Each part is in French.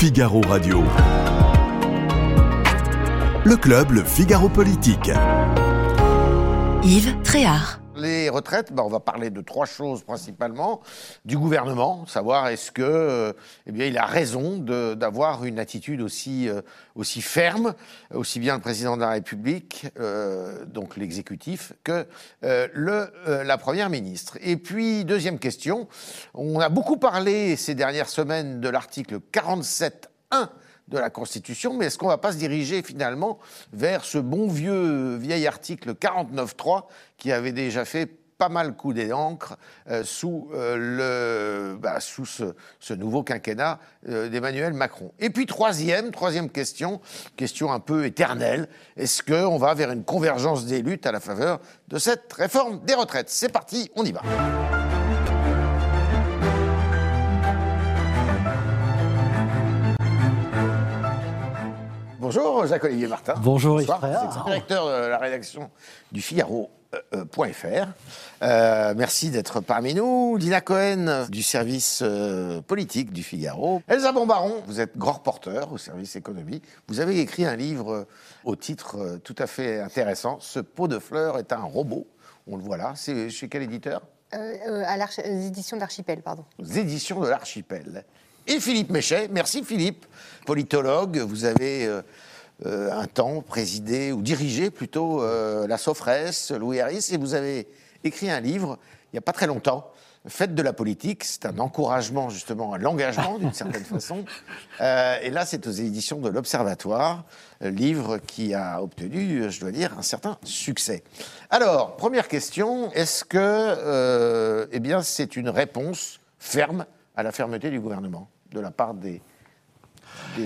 Figaro Radio. Le club, le Figaro Politique. Yves Tréhard. Retraites, ben, on va parler de trois choses principalement. Du gouvernement, savoir est-ce que, euh, eh il a raison d'avoir une attitude aussi, euh, aussi ferme, aussi bien le président de la République, euh, donc l'exécutif, que la première ministre. Et puis, deuxième question, on a beaucoup parlé ces dernières semaines de l'article 47.1 de la Constitution, mais est-ce qu'on ne va pas se diriger finalement vers ce bon vieux vieil article 49.3 qui avait déjà fait pas mal couler d'encre euh, sous, euh, le, bah, sous ce, ce nouveau quinquennat euh, d'Emmanuel Macron. Et puis troisième, troisième question, question un peu éternelle, est-ce qu'on va vers une convergence des luttes à la faveur de cette réforme des retraites? C'est parti, on y va. Bonjour Jacques-Olivier Martin. Bonjour, Yves directeur de la rédaction du Figaro. euh, euh, .fr. Euh, merci d'être parmi nous. Dina Cohen du service euh, politique du Figaro. Elsa Bombaron, vous êtes grand reporter au service économie. Vous avez écrit un livre au titre euh, tout à fait intéressant. Ce pot de fleurs est un robot. On le voit là. C'est chez quel éditeur? Euh, euh, à aux éditions d'Archipel, pardon. aux éditions de l'Archipel. Et Philippe Méchet, merci Philippe, politologue, vous avez euh, euh, un temps présidé, ou dirigé plutôt, euh, la Sofres, Louis Harris, et vous avez écrit un livre il n'y a pas très longtemps, Faites de la politique, c'est un encouragement justement à l'engagement d'une certaine façon. Euh, et là, c'est aux éditions de l'Observatoire, livre qui a obtenu, je dois dire, un certain succès. Alors, première question, est-ce que eh bien, c'est une réponse ferme à la fermeté du gouvernement? De la part des,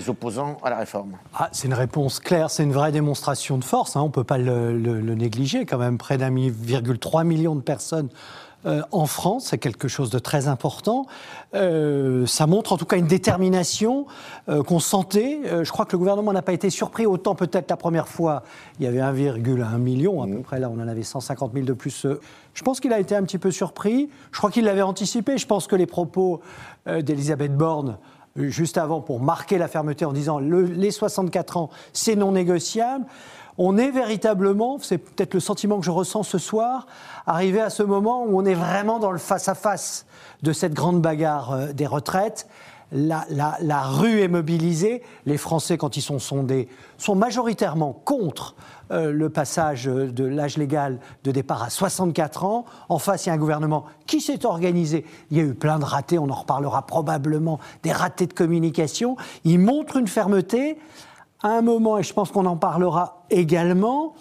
opposants à la réforme Ah, c'est une réponse claire, c'est une vraie démonstration de force. hein, on ne peut pas le, le- négliger. Quand même, près d'un mi- virgule trois million de personnes euh, en France, c'est quelque chose de très important. Euh, ça montre en tout cas une détermination euh, qu'on sentait. Je crois que le gouvernement n'a pas été surpris. Autant peut-être la première fois, il y avait 1,1 million à peu près. Là, on en avait 150 000 de plus. Je pense qu'il a été un petit peu surpris. Je crois qu'il l'avait anticipé. Je pense que les propos d'Elisabeth Borne juste avant pour marquer la fermeté en disant le- les 64 ans, c'est non négociable. On est véritablement, c'est peut-être le sentiment que je ressens ce soir, arrivé à ce moment où on est vraiment dans le face-à-face de cette grande bagarre euh, des retraites. La, rue est mobilisée. Les Français, quand ils sont sondés, sont majoritairement contre euh, le passage euh, de l'âge légal de départ à 64 ans. En face, il y a un gouvernement qui s'est organisé. Il y a eu plein de ratés, on en reparlera probablement, des ratés de communication. Il montre une fermeté à un moment, et je pense qu'on en parlera également,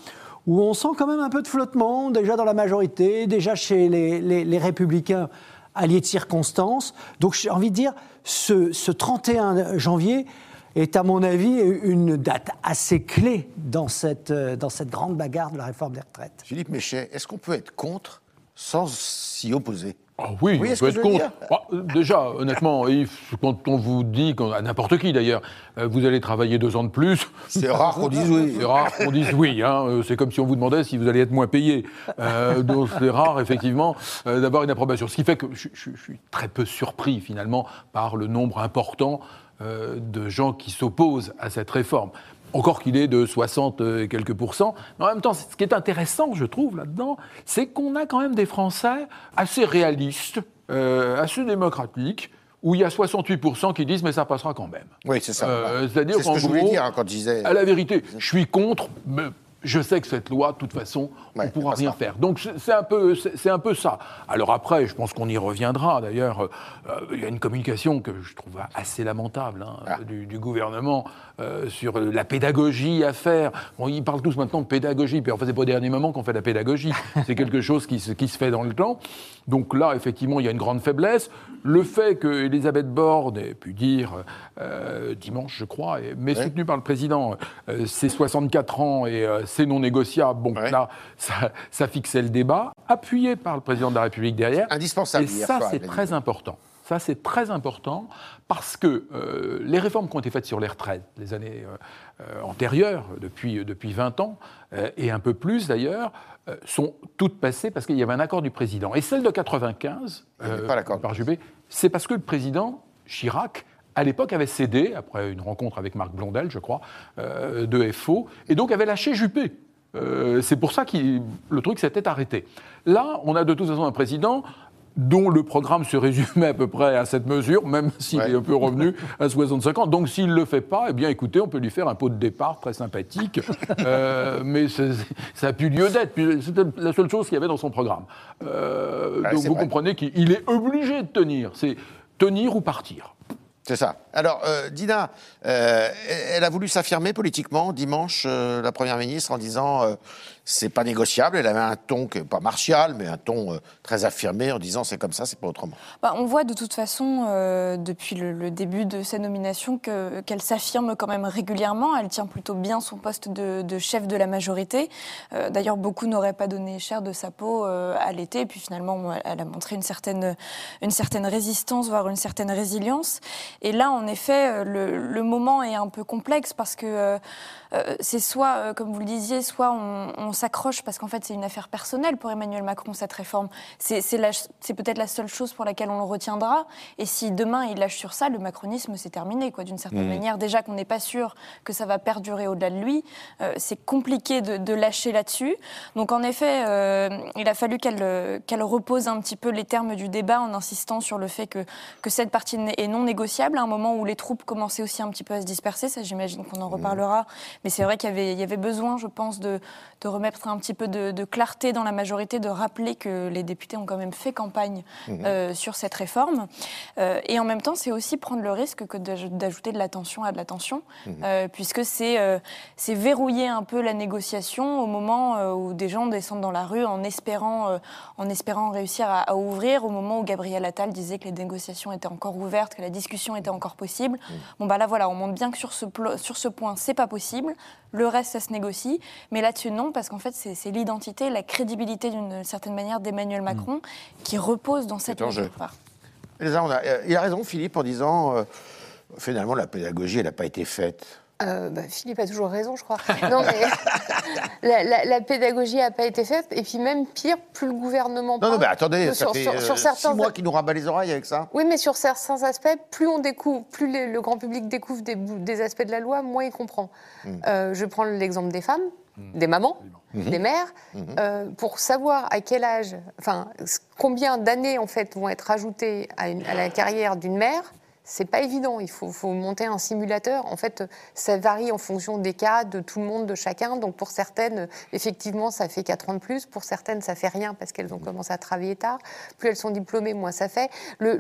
où on sent quand même un peu de flottement, déjà dans la majorité, déjà chez les, les- républicains alliés de circonstance. Donc j'ai envie de dire, ce, ce 31 janvier est à mon avis une date assez clé dans cette, dans cette grande bagarre de la réforme des retraites. Philippe Méchet, est-ce qu'on peut être contre sans s'y opposer? Ah oui, Oui, on peut être contre. Ah, déjà, honnêtement, quand on vous dit, à n'importe qui d'ailleurs, euh, vous allez travailler deux ans de plus, C'est rare qu'on dise oui. c'est rare qu'on dise oui. hein. Euh, C'est comme si on vous demandait si vous allez être moins payé. Euh, donc c'est rare, effectivement, d'avoir une approbation. Ce qui fait que je, je- je suis très peu surpris, finalement, par le nombre important de gens qui s'opposent à cette réforme. Encore qu'il est de 60 et quelques pourcents. Mais en même temps, ce qui est intéressant, je trouve, là-dedans, c'est qu'on a quand même des Français assez réalistes, euh, assez démocratiques, où il y a 68% qui disent mais ça passera quand même. Oui, c'est ça. Euh, c'est-à-dire c'est ce que je voulais gros, dire hein, quand je disais. À la vérité, je suis contre, mais je sais que cette loi, de toute façon, Ouais, on ne pourra rien faire. Donc c'est un, peu- c'est un peu ça. Alors après, je pense qu'on y reviendra. D'ailleurs, euh, il y a une communication que je trouve assez lamentable hein, Ah. du, du gouvernement euh, sur la pédagogie à faire. Bon, ils parlent tous maintenant de pédagogie, puis en fait, c'est pas au dernier moment qu'on fait la pédagogie. c'est quelque chose qui se, qui se fait dans le temps. Donc là, effectivement, il y a une grande faiblesse. Le fait que Elisabeth Borne ait pu dire euh, dimanche, je crois, mais Ouais. soutenu par le président, euh, c'est 64 ans et euh, c'est non négociable. Bon, Ouais. là, ça, ça fixait le débat, appuyé par le président de la République derrière. Indispensable. Et ça, c'est très important. Ça, c'est très important parce que euh, les réformes qui ont été faites sur les retraites les années euh, euh, antérieures, depuis, depuis 20 ans, euh, et un peu plus d'ailleurs, sont toutes passées parce qu'il y avait un accord du président. Et celle de 95, Il n'y avait pas par Juppé, c'est parce que le président Chirac à l'époque, avait cédé, après une rencontre avec Marc Blondel, je crois, de FO, et donc avait lâché Juppé. Euh, c'est pour ça que le truc s'était arrêté. Là, on a de toute façon un président dont le programme se résumait à peu près à cette mesure, même s'il est un peu revenu à 65 ans. Donc s'il ne le fait pas, eh bien écoutez, on peut lui faire un pot de départ très sympathique, euh, mais ça n'a plus lieu d'être. C'était la seule chose qu'il y avait dans son programme. Euh, donc vous comprenez qu'il est obligé de tenir. C'est tenir ou partir. C'est ça. Alors, euh, Dina, elle a voulu s'affirmer politiquement dimanche, la Première ministre, en disant c'est pas négociable. Elle avait un ton que, pas martial, mais un ton euh, très affirmé en disant c'est comme ça, c'est pas autrement. Bah, on voit de toute façon, euh, depuis le, début de sa nomination, qu'elle s'affirme quand même régulièrement. Elle tient plutôt bien son poste de, chef de la majorité. Euh, d'ailleurs, beaucoup n'auraient pas donné cher de sa peau à l'été. Et puis finalement, elle a montré une certaine, une certaine résistance, voire une certaine résilience. Et là, en effet, le, moment est un peu complexe parce que c'est soit, comme vous le disiez, soit on, s'accroche parce qu'en fait c'est une affaire personnelle pour Emmanuel Macron cette réforme. C'est peut-être la seule chose pour laquelle on le retiendra. Et si demain il lâche sur ça, le macronisme c'est terminé, quoi, d'une certaine mmh. manière. Déjà qu'on n'est pas sûr que ça va perdurer au-delà de lui, euh, c'est compliqué de, lâcher là-dessus. Donc en effet, il a fallu qu'elle repose un petit peu les termes du débat en insistant sur le fait que, que cette partie est non négociable à un moment où les troupes commençaient aussi un petit peu à se disperser. Ça, j'imagine qu'on en mmh. reparlera. Mais c'est vrai qu'il y, avait, besoin, je pense, de, remettre un petit peu de, clarté dans la majorité, de rappeler que les députés ont quand même fait campagne mhm. euh, sur cette réforme. Euh, et en même temps, c'est aussi prendre le risque que d'ajouter de la tension à de la tension, mhm. euh, puisque c'est verrouiller un peu la négociation au moment où des gens descendent dans la rue en espérant, en espérant réussir à, ouvrir, au moment où Gabriel Attal disait que les négociations étaient encore ouvertes, que la discussion était encore possible. Mhm. Bon, bah là, voilà, on montre bien que sur ce, sur ce point, c'est pas possible. Le reste, ça se négocie. Mais là-dessus, non, parce qu'en fait, c'est l'identité, la crédibilité d'une certaine manière d'Emmanuel Macron qui repose dans cette enjeu. Euh, il a raison, Philippe, en disant euh, finalement, la pédagogie, elle n'a pas été faite. Euh, bah, Philippe a toujours raison, je crois. Non, mais la, pédagogie n'a pas été faite. Et puis même pire, plus le gouvernement. Non, non, mais attendez, ça sur, fait sur, certains... six mois qui nous rabat les oreilles avec ça. Oui, mais sur certains aspects, plus on découvre, plus le grand public découvre des, aspects de la loi, moins il comprend. Euh, je prends l'exemple des femmes. Des mamans, hmm. des mères, euh, pour savoir à quel âge, enfin, combien d'années en fait vont être ajoutées à, à la carrière d'une mère c'est pas évident. Il faut, monter un simulateur. En fait, ça varie en fonction des cas, de tout le monde, de chacun. Donc, pour certaines, effectivement, ça fait 4 ans de plus. Pour certaines, ça fait rien parce qu'elles ont commencé à travailler tard. Plus elles sont diplômées, moins ça fait. Le,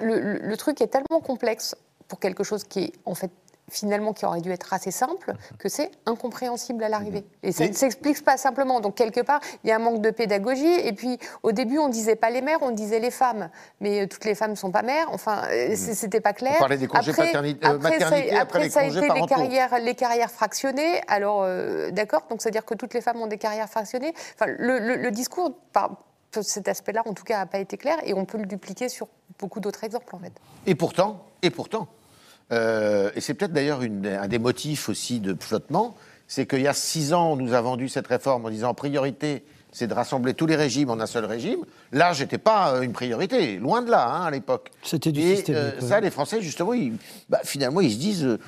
le truc est tellement complexe pour quelque chose qui est en fait finalement qui aurait dû être assez simple, que c'est incompréhensible à l'arrivée. Mhm. Et ça ne s'explique pas simplement. Donc quelque part, il y a un manque de pédagogie. Et puis au début, on disait pas les mères, on disait les femmes. Mais euh, toutes les femmes ne sont pas mères. Enfin, euh, mhm. c'était pas clair. On parlait des congés après, paternité, euh, après, après, ça a été les carrières, les carrières fractionnées. Alors d'accord, donc c'est-à-dire que toutes les femmes ont des carrières fractionnées. Enfin, le, discours par, cet aspect-là, en tout cas, n'a pas été clair, et on peut le dupliquer sur beaucoup d'autres exemples, en fait. Et pourtant, et pourtant, euh, et c'est peut-être d'ailleurs un des motifs aussi de flottement, c'est qu'il y a six ans, on nous a vendu cette réforme en disant en priorité, c'est de rassembler tous les régimes en un seul régime. L'âge n'était pas euh, une priorité, loin de là, hein, à l'époque. C'était du système. Euh, ça, les Français, justement, bah, finalement, ils se disent,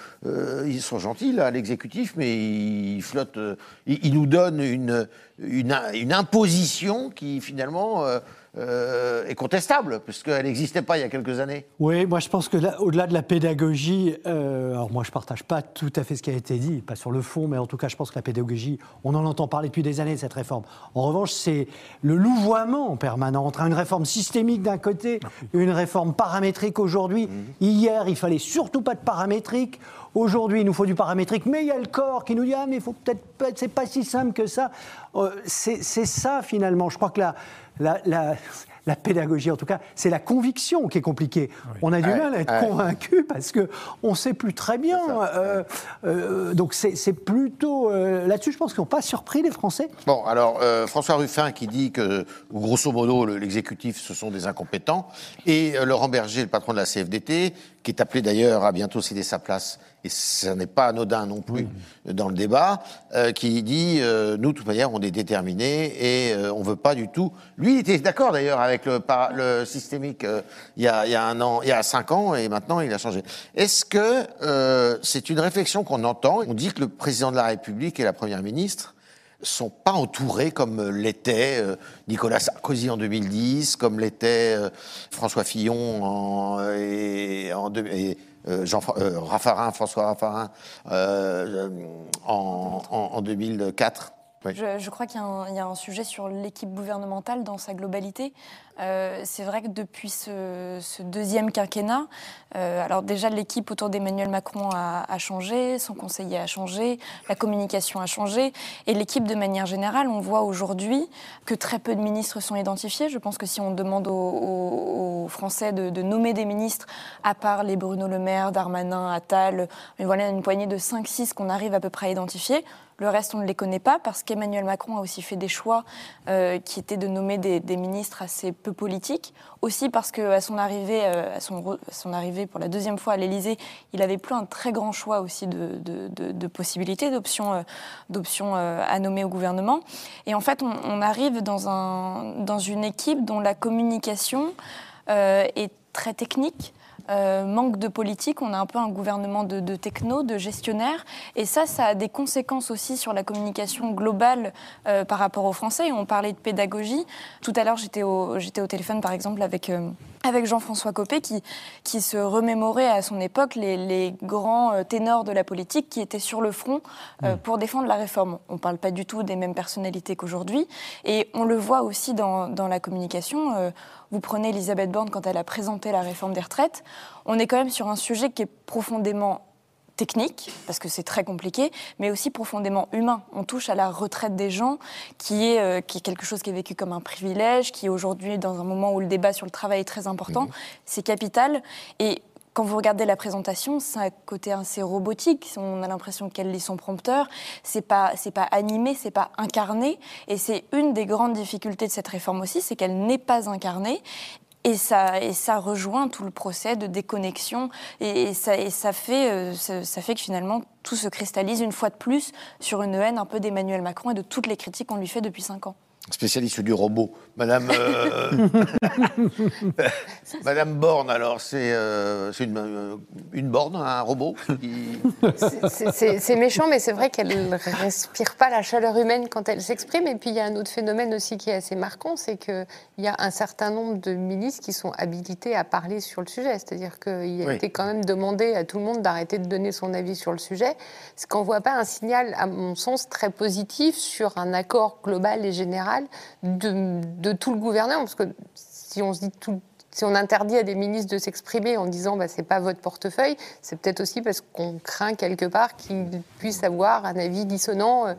ils sont gentils, là, l'exécutif, mais ils flottent, ils, nous donnent une, une, une, imposition qui, finalement euh, est contestable, puisqu'elle n'existait pas il y a quelques années. Oui, moi je pense que au-delà de la pédagogie, euh, alors moi je ne partage pas tout à fait ce qui a été dit, pas sur le fond, mais en tout cas je pense que la pédagogie, on en entend parler depuis des années, cette réforme. En revanche, c'est le louvoiement permanent entre une réforme systémique d'un côté une réforme paramétrique aujourd'hui. Mhm. Hier, il fallait surtout pas de paramétrique. Aujourd'hui, il nous faut du paramétrique, mais il y a le corps qui nous dit ah mais il faut peut-être, c'est pas si simple que ça. Euh, c'est, ça finalement. Je crois que la, la, la, pédagogie, en tout cas, c'est la conviction qui est compliquée. On a du mal à être convaincu parce qu'on ne sait plus très bien. Euh, euh, donc c'est plutôt... Euh, là-dessus, je pense qu'ils n'ont pas surpris les Français. Bon, alors, François Ruffin qui dit que, grosso modo, l'exécutif, ce sont des incompétents, et Laurent Berger, le patron de la CFDT, qui est appelé d'ailleurs à bientôt céder sa place, et ça n'est pas anodin non plus dans le débat, euh, qui dit euh, nous, de toute manière, on est déterminés et euh, on veut pas du tout. Lui, il était d'accord d'ailleurs avec le, le systémique euh, il, y a, il y a un an, il y a cinq ans, et maintenant il a changé. Est-ce que euh, c'est une réflexion qu'on entend? On dit que le président de la République et la première ministre sont pas entourés comme l'était euh, Nicolas Sarkozy en 2010, comme l'était François Fillon en, et, en et, Jean, euh, Raffarin, François Raffarin euh, en, en- en 2004. Je, crois qu'il y, a un- sujet sur l'équipe gouvernementale dans sa globalité. Euh, c'est vrai que depuis ce, deuxième quinquennat, euh, alors déjà l'équipe autour d'Emmanuel Macron a, changé, son conseiller a changé, la communication a changé, et l'équipe de manière générale, on voit aujourd'hui que très peu de ministres sont identifiés. Je pense que si on demande aux Français de, de nommer des ministres, à part les Bruno Le Maire, Darmanin, Attal, mais voilà une poignée de 5-6 qu'on arrive à peu près à identifier. Le reste, on ne les connaît pas parce qu'Emmanuel Macron a aussi fait des choix euh, qui étaient de nommer des, ministres assez peu politiques. Aussi parce qu'à son, arrivée, euh, son, arrivée pour la deuxième fois à l'Élysée, il avait plus un très grand choix aussi de, possibilités, d'options euh, à nommer au gouvernement. Et en fait, on, arrive dans, un, dans une équipe dont la communication est très technique. Euh, manque de politique, on a un peu un gouvernement de, de techno, de gestionnaires, et ça, ça a des conséquences aussi sur la communication globale euh, par rapport aux Français. Et on parlait de pédagogie. Tout à l'heure, j'étais au, j'étais au téléphone, par exemple, avec, euh, avec Jean-François Copé, qui, qui se remémorait à son époque les, les grands ténors de la politique qui étaient sur le front euh, pour défendre la réforme. On ne parle pas du tout des mêmes personnalités qu'aujourd'hui, et on le voit aussi dans, dans la communication. euh, vous prenez Elisabeth Borne quand elle a présenté la réforme des retraites, on est quand même sur un sujet qui est profondément technique, parce que c'est très compliqué, mais aussi profondément humain. On touche à la retraite des gens, qui est, euh, qui est quelque chose qui est vécu comme un privilège, qui est aujourd'hui, dans un moment où le débat sur le travail est très important, c'est capital. Et quand vous regardez la présentation, c'est un côté assez robotique. On a l'impression qu'elle lit son prompteur. C'est pas, c'est pas animé, c'est pas incarné. Et c'est une des grandes difficultés de cette réforme aussi, c'est qu'elle n'est pas incarnée. Et ça, et ça rejoint tout le procès de déconnexion. Et, ça, et ça, fait, euh, ça fait que finalement, tout se cristallise une fois de plus sur une haine un peu d'Emmanuel Macron et de toutes les critiques qu'on lui fait depuis cinq ans. Spécialiste du robot. Madame, euh, Madame Borne, alors, c'est euh, une, euh, une borne, un robot qui- C'est- méchant, mais c'est vrai qu'elle respire pas la chaleur humaine quand elle s'exprime. Et puis il y a un autre phénomène aussi qui est assez marquant, c'est qu'il y a un certain nombre de ministres qui sont habilités à parler sur le sujet. C'est-à-dire qu'il a Oui. été quand même demandé à tout le monde d'arrêter de donner son avis sur le sujet, ce qu'on voit pas un signal, à mon sens, très positif sur un accord global et général de, tout le gouvernement. Parce que si on dit tout si on interdit à des ministres de s'exprimer en disant bah, c'est pas votre portefeuille, c'est peut-être aussi parce qu'on craint quelque part qu'ils puissent avoir un avis dissonant. euh,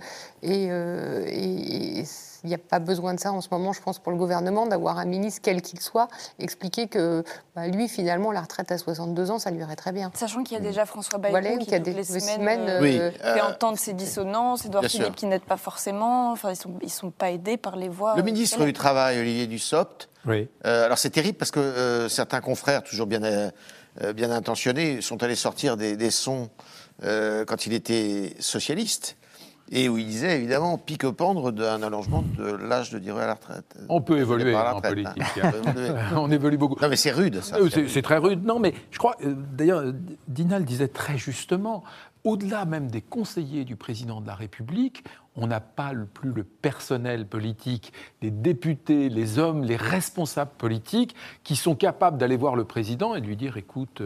euh, et- et il n'y a pas besoin de ça en ce moment, je pense, pour le gouvernement, d'avoir un ministre, quel qu'il soit, expliquer que bah, lui, finalement, la retraite à 62 ans, ça lui irait très bien. Sachant qu'il y a déjà François Bayrou Voilà, qui, a toutes des- les semaines, semaines, euh, Oui, fait euh, entendre ses dissonances, Édouard bien Philippe sûr. qui n'aide pas forcément, enfin, ils ne sont, ils sont pas aidés par les voix. Le euh, ministre du du Travail, Olivier Dussopt, Oui. euh, alors c'est terrible parce que euh, certains confrères, toujours bien, euh, euh, bien intentionnés, sont allés sortir des, des sons euh, quand il était socialiste. Et où il disait évidemment pique-pendre d'un allongement de l'âge de durée à la retraite. On peut évoluer en retraite, politique. hein. hein. On évolue beaucoup. Non mais c'est rude ça. Euh, C'est très rude. Non, mais je crois, euh, d'ailleurs, Dina le disait très justement, au-delà même des conseillers du président de la République, on n'a pas le plus le personnel politique, les députés, les hommes, les responsables politiques qui sont capables d'aller voir le président et de lui dire écoute,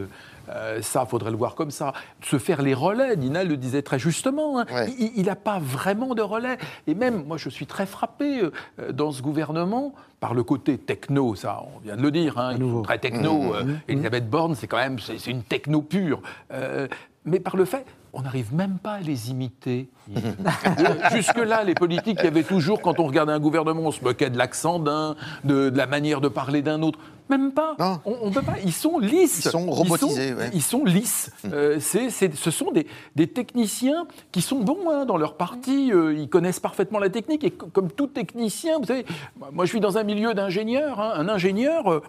euh, ça, faudrait le voir comme ça. Se faire les relais, Dina le disait très justement. hein. Ouais. Il n'a pas vraiment de relais. Et même, moi, je suis très frappé euh, dans ce gouvernement par le côté techno, ça, on vient de le dire, hein, ils sont très techno. euh, Elisabeth Borne, c'est quand même, c'est c'est une techno pure. Euh, mais par le fait, on n'arrive même pas à les imiter. Euh, Jusque-là, les politiques, il y avait toujours, quand on regardait un gouvernement, on se moquait de l'accent d'un, de, de la manière de parler d'un autre. Même pas. Non. On, on peut pas. Ils sont lisses. Ils sont robotisés, ouais. Ils sont lisses. Euh, c'est- c'est- ce sont des, des techniciens qui sont bons hein, dans leur partie. euh, ils connaissent parfaitement la technique. Et co- comme tout technicien, vous savez, moi je suis dans un milieu d'ingénieurs. hein. un ingénieur. euh,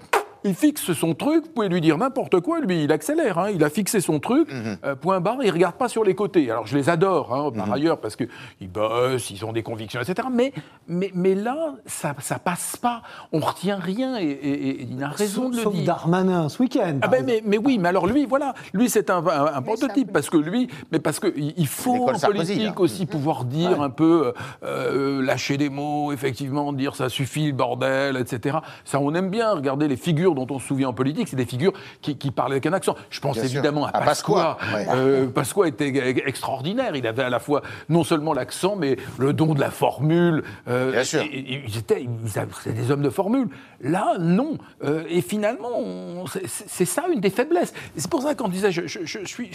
il fixe son truc, vous pouvez lui dire n'importe quoi, lui, il accélère. hein. il a fixé son truc, Mhm. euh, point barre, il regarde pas sur les côtés. Alors je les adore, hein, par ailleurs, parce qu'ils bossent, ils ont des convictions, etc. Mais, mais, mais là, ça, ça passe pas. On retient rien, et, et- et il a raison de le Sauf dire. Darmanin ce week-end. Ah ben, mais, mais oui, mais alors lui, voilà, lui c'est un, un- un prototype parce que lui, mais parce que il il faut en politique là. aussi pouvoir dire un peu, euh, lâcher des mots, effectivement, dire ça suffit le bordel, etc. Ça, on aime bien regarder les figures dont on se souvient en politique, c'est des figures qui, qui parlent avec un accent. Je pense Bien évidemment à À Pasqua. Pasqua, ouais. Euh, Pasqua était e- extraordinaire. Il avait à la fois non seulement l'accent, mais le don de la formule. Euh, Bien sûr. Ils étaient, ils des hommes de formule. Là, non. Euh, et finalement, c'est- ça une des faiblesses. C'est pour ça qu'on disait, je, je- je suis.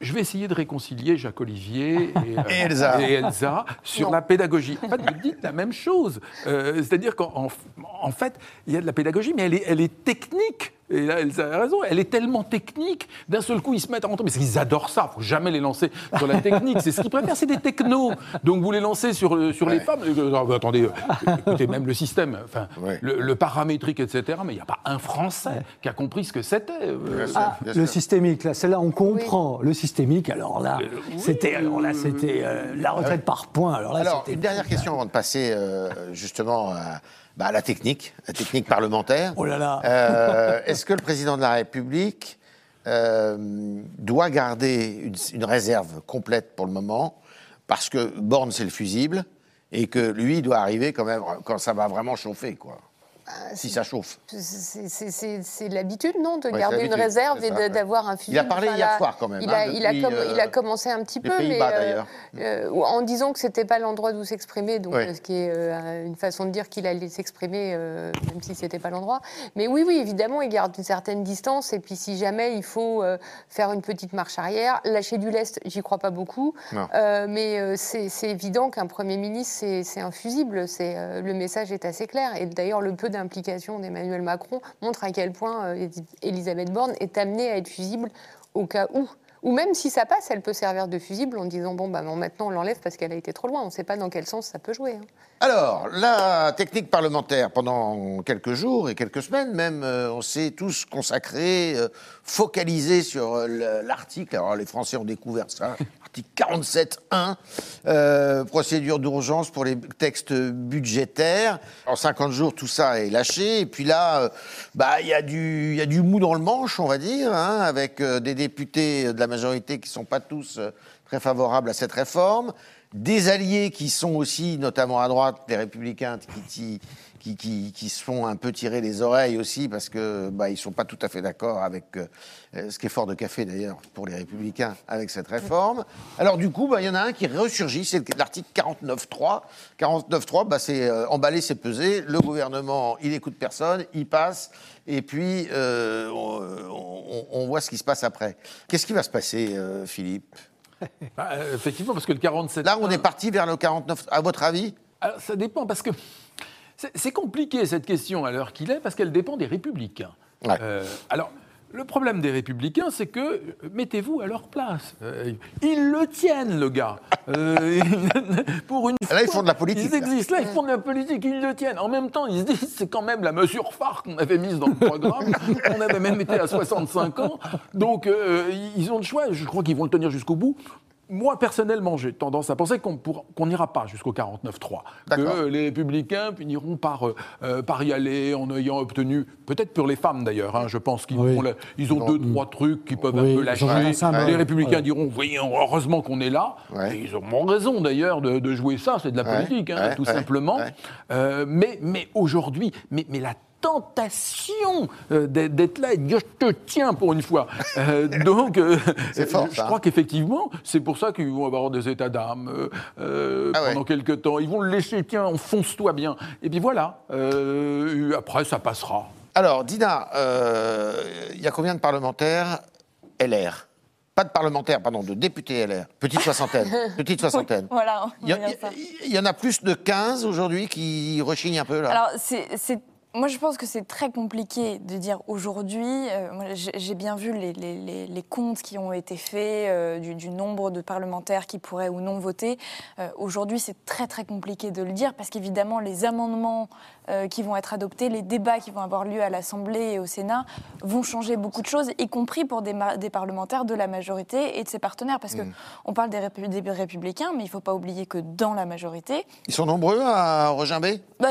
Je- vais essayer de réconcilier Jacques Olivier et, euh, Et Elsa. et Elsa sur Non. la pédagogie. En fait, vous dites la même chose. Euh, C'est-à-dire qu'en en, en fait, il y a de la pédagogie, mais elle est, elle est technique. Et là, Elsa a raison, elle est tellement technique, d'un seul coup, ils se mettent à rentrer. Mais ils adorent ça, il faut jamais les lancer sur la technique. C'est ce qu'ils préfèrent, c'est des technos. Donc vous les lancez sur, euh, sur les femmes. Euh, attendez, euh, écoutez, même le système, enfin, Ouais. le, le paramétrique, etc. Mais il n'y a pas un Français qui a compris ce que c'était. euh, Ah, le systémique, là, c'est là on comprend. Le systémique, alors là, c'était alors là, c'était euh, la retraite par points. Alors là, Alors, c'était une dernière question avant de passer euh, justement à, bah, la technique, la technique parlementaire. Oh là là. Euh, Est-ce que le président de la République euh, doit garder une, une réserve complète pour le moment Parce que Borne, c'est le fusible, et que lui, il doit arriver quand même quand ça va vraiment chauffer, quoi. Si ça chauffe. C'est- l'habitude, non, de Ouais, garder une réserve et d'avoir un fusil. Il a parlé hier soir, quand même, Il hein, a, il a depuis, com- euh, il a commencé un petit peu, mais d'ailleurs. euh, en disant que c'était pas l'endroit d'où s'exprimer, donc Ouais. euh, ce qui est euh, une façon de dire qu'il allait s'exprimer, euh, même si c'était pas l'endroit. Mais oui, oui, évidemment, il garde une certaine distance. Et puis, si jamais il faut euh, faire une petite marche arrière, lâcher du lest, j'y crois pas beaucoup. Euh, mais euh, c'est évident qu'un Premier ministre, c'est- infusible. C'est, euh, le message est assez clair. Et d'ailleurs, le peu d'implication d'Emmanuel Macron montre à quel point euh, Elisabeth Borne est amenée à être fusible au cas où. Ou même si ça passe, elle peut servir de fusible en disant bon, bah, maintenant on l'enlève parce qu'elle a été trop loin. On ne sait pas dans quel sens ça peut jouer. hein. Alors, la technique parlementaire, pendant quelques jours et quelques semaines même, euh, on s'est tous consacrés, euh, focalisés sur euh, le- l'article. Alors, les Français ont découvert ça. Article 47.1, euh, procédure d'urgence pour les textes budgétaires. En 50 jours, tout ça est lâché. Et puis là, euh, bah, il y, a du- y a du mou dans le manche, on va dire, hein, avec euh, des députés de la majorité qui ne sont pas tous très favorables à cette réforme des alliés qui sont aussi, notamment à droite, les républicains, qui, qui, qui, qui se font un peu tirer les oreilles aussi parce que bah, ils sont pas tout à fait d'accord avec euh, ce qui est fort de café d'ailleurs pour les républicains avec cette réforme. Alors du coup, bah, il y en a un qui ressurgit, c'est l'article 49.3. 49.3, bah, c'est euh, emballer, c'est peser. Le gouvernement, il écoute personne, il passe. Et puis, euh, on, on- on voit ce qui se passe après. Qu'est-ce qui va se passer, euh, Philippe? Bah, euh, effectivement, parce que le 47. Là, on est parti vers le 49. À votre avis? Alors, ça dépend, parce que c'est compliqué cette question à l'heure qu'il est, parce qu'elle dépend des républicains. Ouais. Euh, alors, le problème des républicains, c'est que, euh, mettez-vous à leur place. Euh, ils le tiennent, le gars. Euh, pour une Là, ils font de la politique, Ils là. existent là, ils font de la politique, ils le tiennent. En même temps, ils se disent, c'est quand même la mesure phare qu'on avait mise dans le programme. On avait même été à 65 ans. Donc, euh, ils ont le choix. Je crois qu'ils vont le tenir jusqu'au bout. Moi, personnellement, j'ai tendance à penser qu'on n'ira pas jusqu'au 49-3. D'accord. Que les républicains finiront par, euh, euh, par y aller en ayant obtenu, peut-être pour les femmes d'ailleurs, hein, je pense qu'ils Oui. ont, la- ils ont deux, trois trucs qui peuvent Oui, un peu lâcher. symbole. Les républicains Ouais. diront, voyez, heureusement qu'on est là. Ouais. Et ils auront raison d'ailleurs de, de jouer ça, c'est de la Ouais, politique, hein, ouais, tout ouais, simplement. ouais. Euh, mais mais aujourd'hui, mais, mais la tentation euh, d'être là et de dire je te tiens pour une fois. Euh, donc, euh, fort, je ça. crois qu'effectivement, c'est pour ça qu'ils vont avoir des états d'âme euh, euh, Ah ouais. pendant quelques temps. Ils vont le laisser, tiens, enfonce-toi bien. Et puis voilà, euh, après ça passera. Alors, Dina, euh, il y a combien de parlementaires LR Pas de parlementaires, pardon, de députés LR. Petite soixantaine. Petite soixantaine. Voilà, Il y, y en a plus de 15 aujourd'hui qui rechignent un peu là. Alors, c'est moi, je pense que c'est très compliqué de dire aujourd'hui. Euh, J'ai bien vu les, comptes qui ont été faits euh, du, du, nombre de parlementaires qui pourraient ou non voter. Euh, aujourd'hui, c'est très très compliqué de le dire parce qu'évidemment, les amendements qui vont être adoptés, les débats qui vont avoir lieu à l'Assemblée et au Sénat vont changer beaucoup de choses, y compris pour des, des parlementaires de la majorité et de ses partenaires. Parce qu'on mm. on parle des, des, républicains, mais il ne faut pas oublier que dans la majorité. Ils sont nombreux à regimber bah,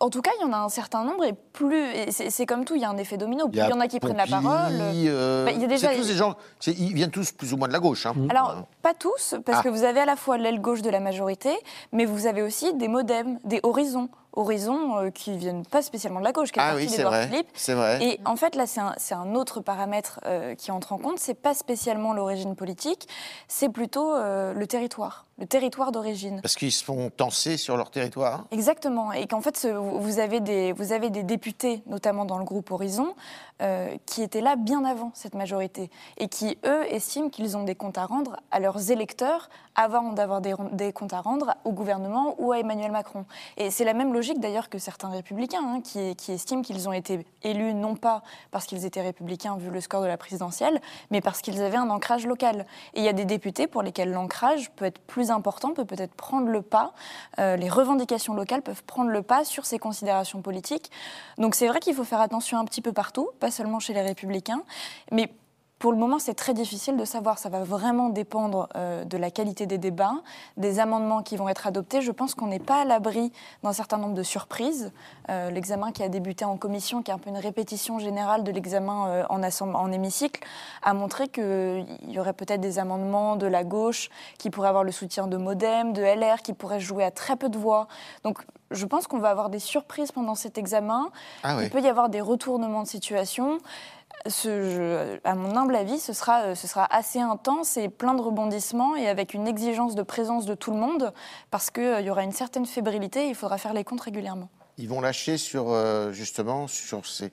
En tout cas, il y en a un certain nombre et plus. C'est comme tout, il y a un effet domino. Plus il y, en a qui prennent la parole. Euh, bah, il y a déjà. Tous des gens, ils viennent tous plus ou moins de la gauche. Hein. Alors, pas tous, parce ah. que vous avez à la fois l'aile gauche de la majorité, mais vous avez aussi des modems, des horizons horizons euh, qui viennent pas spécialement de la gauche, qui ah oui, c'est vrai. C'est vrai. Et en fait, là, c'est un, un, autre paramètre euh, qui entre en compte. C'est pas spécialement l'origine politique, c'est plutôt euh, le territoire, le territoire d'origine. Parce qu'ils se font tenser sur leur territoire. Exactement. Et qu'en fait, vous avez des, vous avez des députés, notamment dans le groupe Horizon, qui étaient là bien avant cette majorité et qui eux estiment qu'ils ont des comptes à rendre à leurs électeurs avant d'avoir des, des comptes à rendre au gouvernement ou à Emmanuel Macron. Et c'est la même logique d'ailleurs que certains républicains hein, qui, estiment qu'ils ont été élus non pas parce qu'ils étaient républicains vu le score de la présidentielle, mais parce qu'ils avaient un ancrage local. Et il y a des députés pour lesquels l'ancrage peut être plus important, peut peut-être prendre le pas, euh, les revendications locales peuvent prendre le pas sur ces considérations politiques. Donc c'est vrai qu'il faut faire attention un petit peu partout, pas seulement chez les républicains, mais pour le moment, c'est très difficile de savoir. Ça va vraiment dépendre euh, de la qualité des débats, des amendements qui vont être adoptés. Je pense qu'on n'est pas à l'abri d'un certain nombre de surprises. Euh, l'examen qui a débuté en commission, qui est un peu une répétition générale de l'examen euh, en, en, hémicycle, a montré qu'il y aurait peut-être des amendements de la gauche qui pourraient avoir le soutien de Modem, de LR, qui pourraient jouer à très peu de voix. Donc je pense qu'on va avoir des surprises pendant cet examen. Ah Il peut y avoir des retournements de situation ce, à mon humble avis, ce sera, euh, ce sera assez intense et plein de rebondissements et avec une exigence de présence de tout le monde parce qu'il euh, y aura une certaine fébrilité et il faudra faire les comptes régulièrement. Ils vont lâcher sur, euh, justement, sur ces,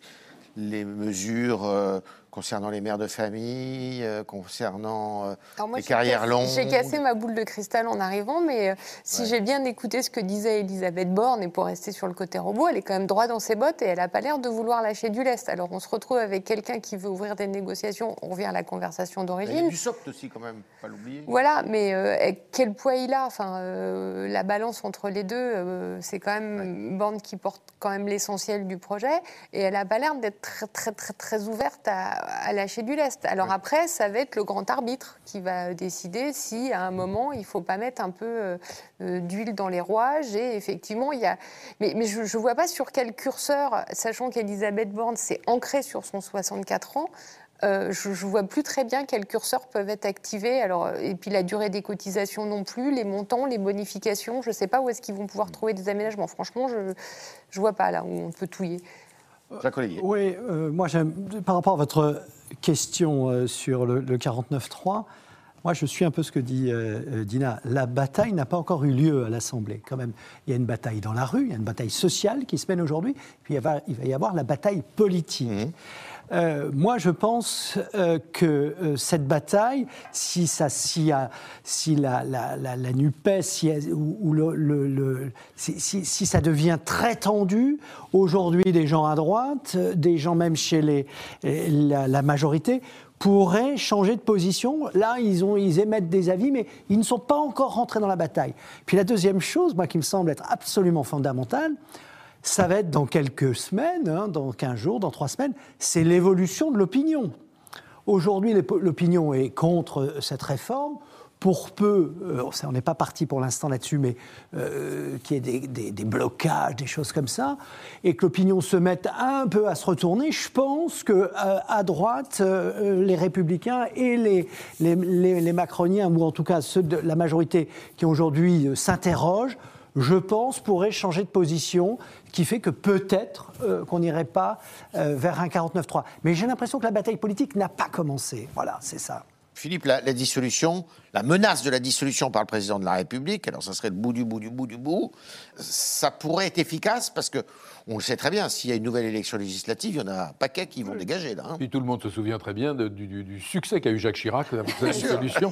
les mesures concernant les mères de famille, euh, concernant euh, les carrières longues. J'ai cassé ma boule de cristal en arrivant, mais euh, si j'ai bien écouté ce que disait Elisabeth Borne, et pour rester sur le côté robot, elle est quand même droit dans ses bottes et elle n'a pas l'air de vouloir lâcher du lest. Alors on se retrouve avec quelqu'un qui veut ouvrir des négociations, on revient à la conversation d'origine. Il y a du soft aussi quand même, pas l'oublier. Voilà, mais quel poids il a? Enfin, La balance entre les deux, c'est quand même Borne qui porte quand même l'essentiel du projet, et elle n'a pas l'air d'être très, très, très, très ouverte à à lâcher du lest. Alors après, ça va être le grand arbitre qui va décider si à un moment il faut pas mettre un peu euh, euh, d'huile dans les rouages. Et effectivement, il y a. Mais, mais je ne vois pas sur quel curseur, sachant qu'Elisabeth Borne s'est ancrée sur son 64 ans. Euh, je ne vois plus très bien quels curseurs peuvent être activés. Alors, et puis la durée des cotisations non plus, les montants, les bonifications. Je ne sais pas où est-ce qu'ils vont pouvoir trouver des aménagements. Franchement, je ne vois pas là où on peut touiller. Jacques. Oui, moi, par rapport à votre question euh, sur le, 49-3. Moi, je suis un peu ce que dit euh, euh, Dina. La bataille n'a pas encore eu lieu à l'Assemblée. Quand même, il y a une bataille dans la rue, il y a une bataille sociale qui se mène aujourd'hui, puis il va, y avoir la bataille politique. Mmh. Euh, moi, je pense euh, que euh, cette bataille, si, ça, si, si la, la, la, NUPES, si, ou, le, si, si, ça devient très tendu, aujourd'hui, des gens à droite, des gens même chez les, la, majorité, pourraient changer de position. Là, ils, ont, ils émettent des avis, mais ils ne sont pas encore rentrés dans la bataille. Puis la deuxième chose, moi, qui me semble être absolument fondamentale, ça va être dans quelques semaines, hein, dans 15 jours, dans 3 semaines, c'est l'évolution de l'opinion. Aujourd'hui, l'opinion est contre cette réforme. Pour peu, euh, on n'est pas parti pour l'instant là-dessus, mais euh, qu'il y ait des, blocages, des choses comme ça, et que l'opinion se mette un peu à se retourner, je pense que euh, à droite, les républicains et les, les, macroniens, ou en tout cas ceux de la majorité qui aujourd'hui s'interrogent, je pense, pourrait changer de position, qui fait que peut-être euh, qu'on n'irait pas euh, vers un 49-3. Mais j'ai l'impression que la bataille politique n'a pas commencé. Voilà, c'est ça. Philippe, la, la dissolution, la menace de la dissolution par le président de la République, alors ça serait le bout du bout du bout du bout, ça pourrait être efficace parce que on le sait très bien, s'il y a une nouvelle élection législative, il y en a un paquet qui vont dégager là. hein. Puis tout le monde se souvient très bien de- du, du- du succès qu'a eu Jacques Chirac avec sa dissolution.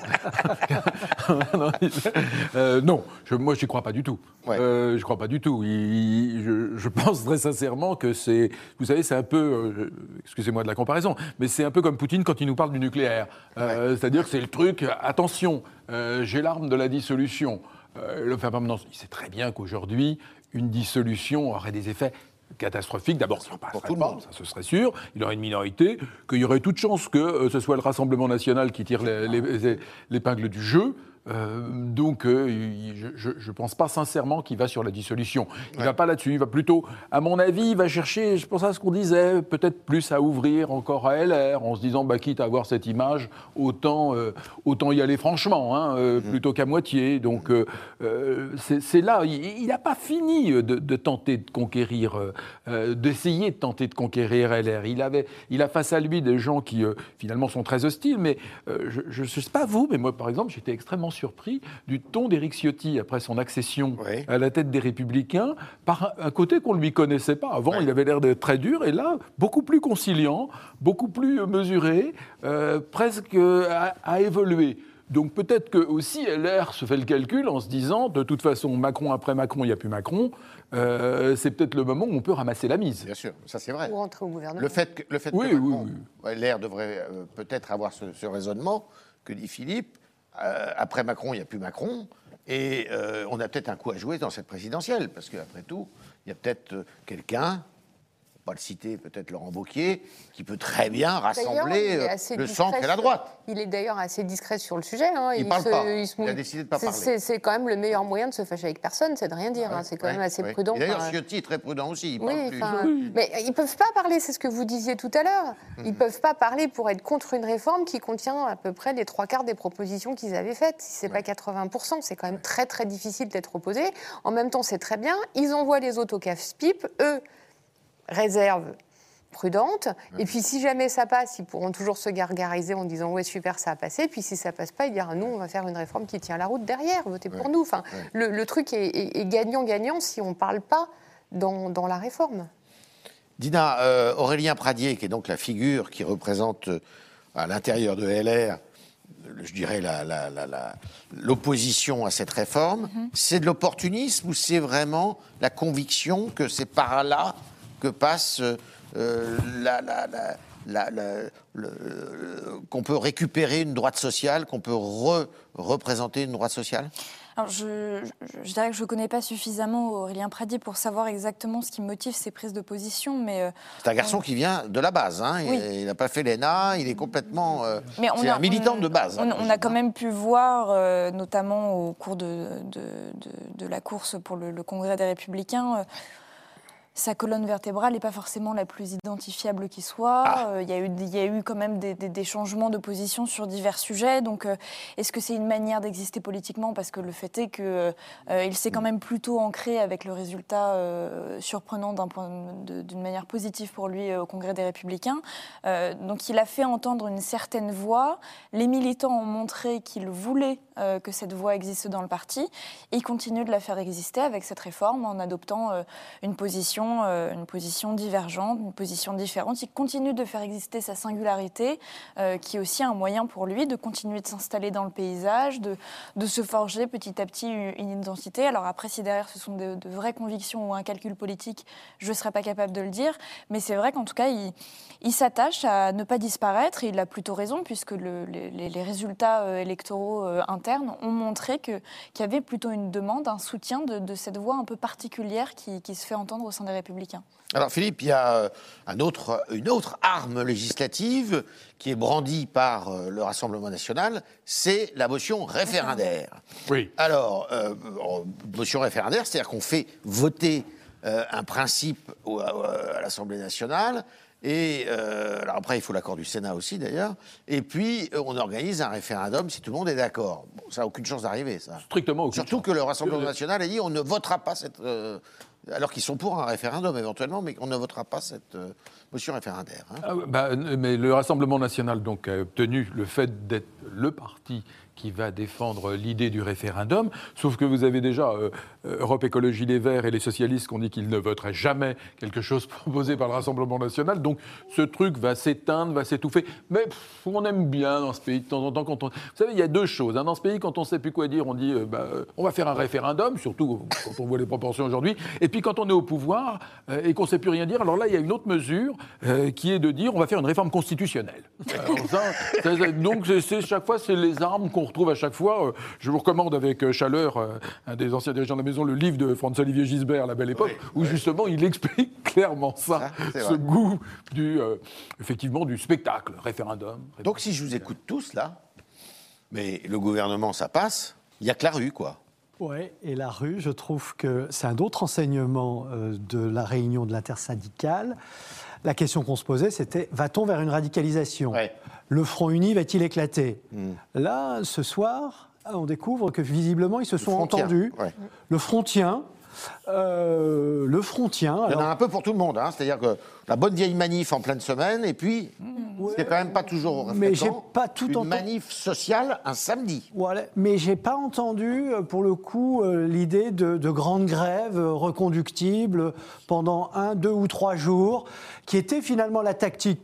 Euh, non, je, moi je n'y crois pas du tout. Ouais. Euh, je crois pas du tout. Il- il- je, je pense très sincèrement que c'est, vous savez, c'est un peu, euh, excusez-moi de la comparaison, mais c'est un peu comme Poutine quand il nous parle du nucléaire. Euh, C'est-à-dire que c'est le truc, attention, euh, j'ai l'arme de la dissolution. Euh, le faire permanence, il sait très bien qu'aujourd'hui, une dissolution aurait des effets catastrophiques. D'abord, ça ne passerait tout le pas, monde. ça ce serait sûr. Il aurait une minorité, qu'il y aurait toute chance que euh, ce soit le Rassemblement national qui tire les- les- les- l'épingle du jeu. Euh, donc, euh, je ne pense pas sincèrement qu'il va sur la dissolution. Il ne va pas là-dessus. Il va plutôt, à mon avis, il va chercher, je pense à ce qu'on disait, peut-être plus à ouvrir encore à LR, en se disant, bah, quitte à avoir cette image, autant, euh, autant y aller franchement, hein, euh, plutôt qu'à moitié. Donc, c'est là. Il n'a pas fini de, de tenter de conquérir, d'essayer de tenter de conquérir LR. Il, avait, il a face à lui des gens qui, finalement, sont très hostiles. Mais je ne sais pas vous, mais moi, par exemple, j'étais extrêmement surpris du ton d'Éric Ciotti après son accession Oui. à la tête des Républicains, par un, côté qu'on ne lui connaissait pas. Avant, il avait l'air d'être très dur, et là, beaucoup plus conciliant, beaucoup plus euh, mesuré, euh, presque euh, à, à évoluer. Donc peut-être que aussi LR se fait le calcul en se disant, de toute façon, Macron après Macron, il n'y a plus Macron, euh, c'est peut-être le moment où on peut ramasser la mise. Bien sûr, ça c'est vrai. Ou rentrer au gouvernement. Le fait que, le fait Oui, que oui, Macron- oui. ouais, l'air devrait euh, peut-être avoir ce, ce raisonnement que dit Philippe. Euh, après Macron, il n'y a plus Macron. Et euh, on a peut-être un coup à jouer dans cette présidentielle. Parce qu'après tout, il y a peut-être euh, quelqu'un, pas le citer, peut-être Laurent Wauquiez, qui peut très bien rassembler euh, le centre et la sur- droite. Il est d'ailleurs assez discret sur le sujet. hein. Il parle se- pas. se Il a décidé de pas C'est- parler. C'est quand même le meilleur moyen de se fâcher avec personne, c'est de rien dire. hein. C'est quand Ouais, même assez ouais. prudent. D'ailleurs, Enfin, Ciotti est très prudent aussi. Il Oui, parle plus. mais ils peuvent pas parler, c'est ce que vous disiez tout à l'heure. Mhm. Ils peuvent pas parler pour être contre une réforme qui contient à peu près les trois quarts des propositions qu'ils avaient faites. Si c'est pas 80%, c'est quand même très très difficile d'être opposé. En même temps, c'est très bien. Ils envoient les autres au. Eux, réserve prudente. Et puis si jamais ça passe, ils pourront toujours se gargariser en disant ouais super ça a passé. Puis si ça passe pas, ils diront non on va faire une réforme qui tient la route derrière, votez pour nous. Enfin, le, le truc est- est est gagnant-gagnant si on parle pas dans, dans la réforme. Dina, euh, Aurélien Pradier, qui est donc la figure qui représente euh, à l'intérieur de LR, je dirais la- la- la- la- l'opposition à cette réforme, c'est de l'opportunisme ou c'est vraiment la conviction que c'est par là que passe euh, euh, la- qu'on peut récupérer une droite sociale, qu'on peut re- représenter une droite sociale? Alors, je, je- je dirais que je ne connais pas suffisamment Aurélien Pradier pour savoir exactement ce qui motive ses prises de position, mais, euh, C'est un garçon qui vient de la base. hein. Oui. Il n'a pas fait l'ENA, il est complètement. euh, c'est a- un militant on- de base. On, hein, on a quand même pu voir, euh, notamment au cours de, de- de- de la course pour le, le Congrès des Républicains, sa colonne vertébrale n'est pas forcément la plus identifiable qui soit. Ah. Euh, Il y, a eu- il y a eu quand même des, des- des changements de position sur divers sujets. Donc, euh, est-ce que c'est une manière d'exister politiquement? Parce que le fait est qu'il s'est quand même plutôt ancré avec le résultat euh, surprenant d'une manière positive pour lui euh, au Congrès des Républicains. Euh, donc, il a fait entendre une certaine voix. Les militants ont montré qu'ils voulaient euh, que cette voix existe dans le parti. Et il continue de la faire exister avec cette réforme en adoptant euh, une position, euh, une position divergente, une position différente. Il continue de faire exister sa singularité, euh, qui est aussi un moyen pour lui de continuer de s'installer dans le paysage, de, de se forger petit à petit une, identité. Alors après, si derrière ce sont de, vraies convictions ou un calcul politique, je ne serais pas capable de le dire. Mais c'est vrai qu'en tout cas, il, il s'attache à ne pas disparaître et il a plutôt raison, puisque le- les, résultats euh, électoraux internes ont montré qu'il y avait plutôt une demande, un soutien de, de cette voix un peu particulière qui, qui se fait entendre au sein des Républicains. Alors Philippe, il y a euh, un autre, une autre arme législative qui est brandie par euh, le Rassemblement national, c'est la motion référendaire. Oui. Alors, euh, motion référendaire, c'est-à-dire qu'on fait voter euh, un principe au- à, à l'Assemblée nationale. Et euh, alors après, il faut l'accord du Sénat aussi, d'ailleurs. Et puis, on organise un référendum si tout le monde est d'accord. Bon, ça n'a aucune chance d'arriver, ça. Strictement aucune Surtout chance. que le Rassemblement national a dit on ne votera pas cette. euh, alors qu'ils sont pour un référendum éventuellement, mais on ne votera pas cette euh, motion référendaire. hein. Ah, bah, mais le Rassemblement national donc, a obtenu le fait d'être le parti qui va défendre l'idée du référendum, sauf que vous avez déjà euh, euh, Europe Écologie Les Verts et les socialistes qui ont dit qu'ils ne voteraient jamais quelque chose proposé par le Rassemblement national. Donc ce truc va s'éteindre, va s'étouffer. Mais on aime bien dans ce pays de temps en temps quand on... Vous savez, il y a deux choses. Hein. Dans ce pays, quand on ne sait plus quoi dire, on dit euh, bah, on va faire un référendum, surtout quand on voit les proportions aujourd'hui. Et puis quand on est au pouvoir et qu'on ne sait plus rien dire, alors là, il y a une autre mesure qui est de dire on va faire une réforme constitutionnelle. donc c'est, chaque fois, c'est les armes qu'on retrouve à chaque fois. Euh, je vous recommande avec euh, chaleur, euh, un des anciens dirigeants de la maison, le livre de François-Olivier Gisbert, La Belle Époque, où justement il explique clairement ça, ce goût du, effectivement, du spectacle, référendum, Donc si je vous écoute tous là, mais le gouvernement, ça passe, il n'y a que la rue, quoi. Oui, et la rue, je trouve que c'est un autre enseignement de la réunion de l'intersyndicale. La question qu'on se posait, c'était va-t-on vers une radicalisation? Le Front uni va-t-il éclater? Hmm. Là, ce soir, on découvre que visiblement, ils se sont entendus. Le Front tient. Euh, le front tient. Il y en a un peu pour tout le monde, hein. c'est-à-dire que la bonne vieille manif en pleine semaine, et puis c'est quand même pas toujours mais j'ai pas tout une manif sociale un samedi. Voilà, mais j'ai pas entendu euh, pour le coup euh, l'idée de, de grandes grèves reconductibles pendant un, deux ou trois jours, qui était finalement la tactique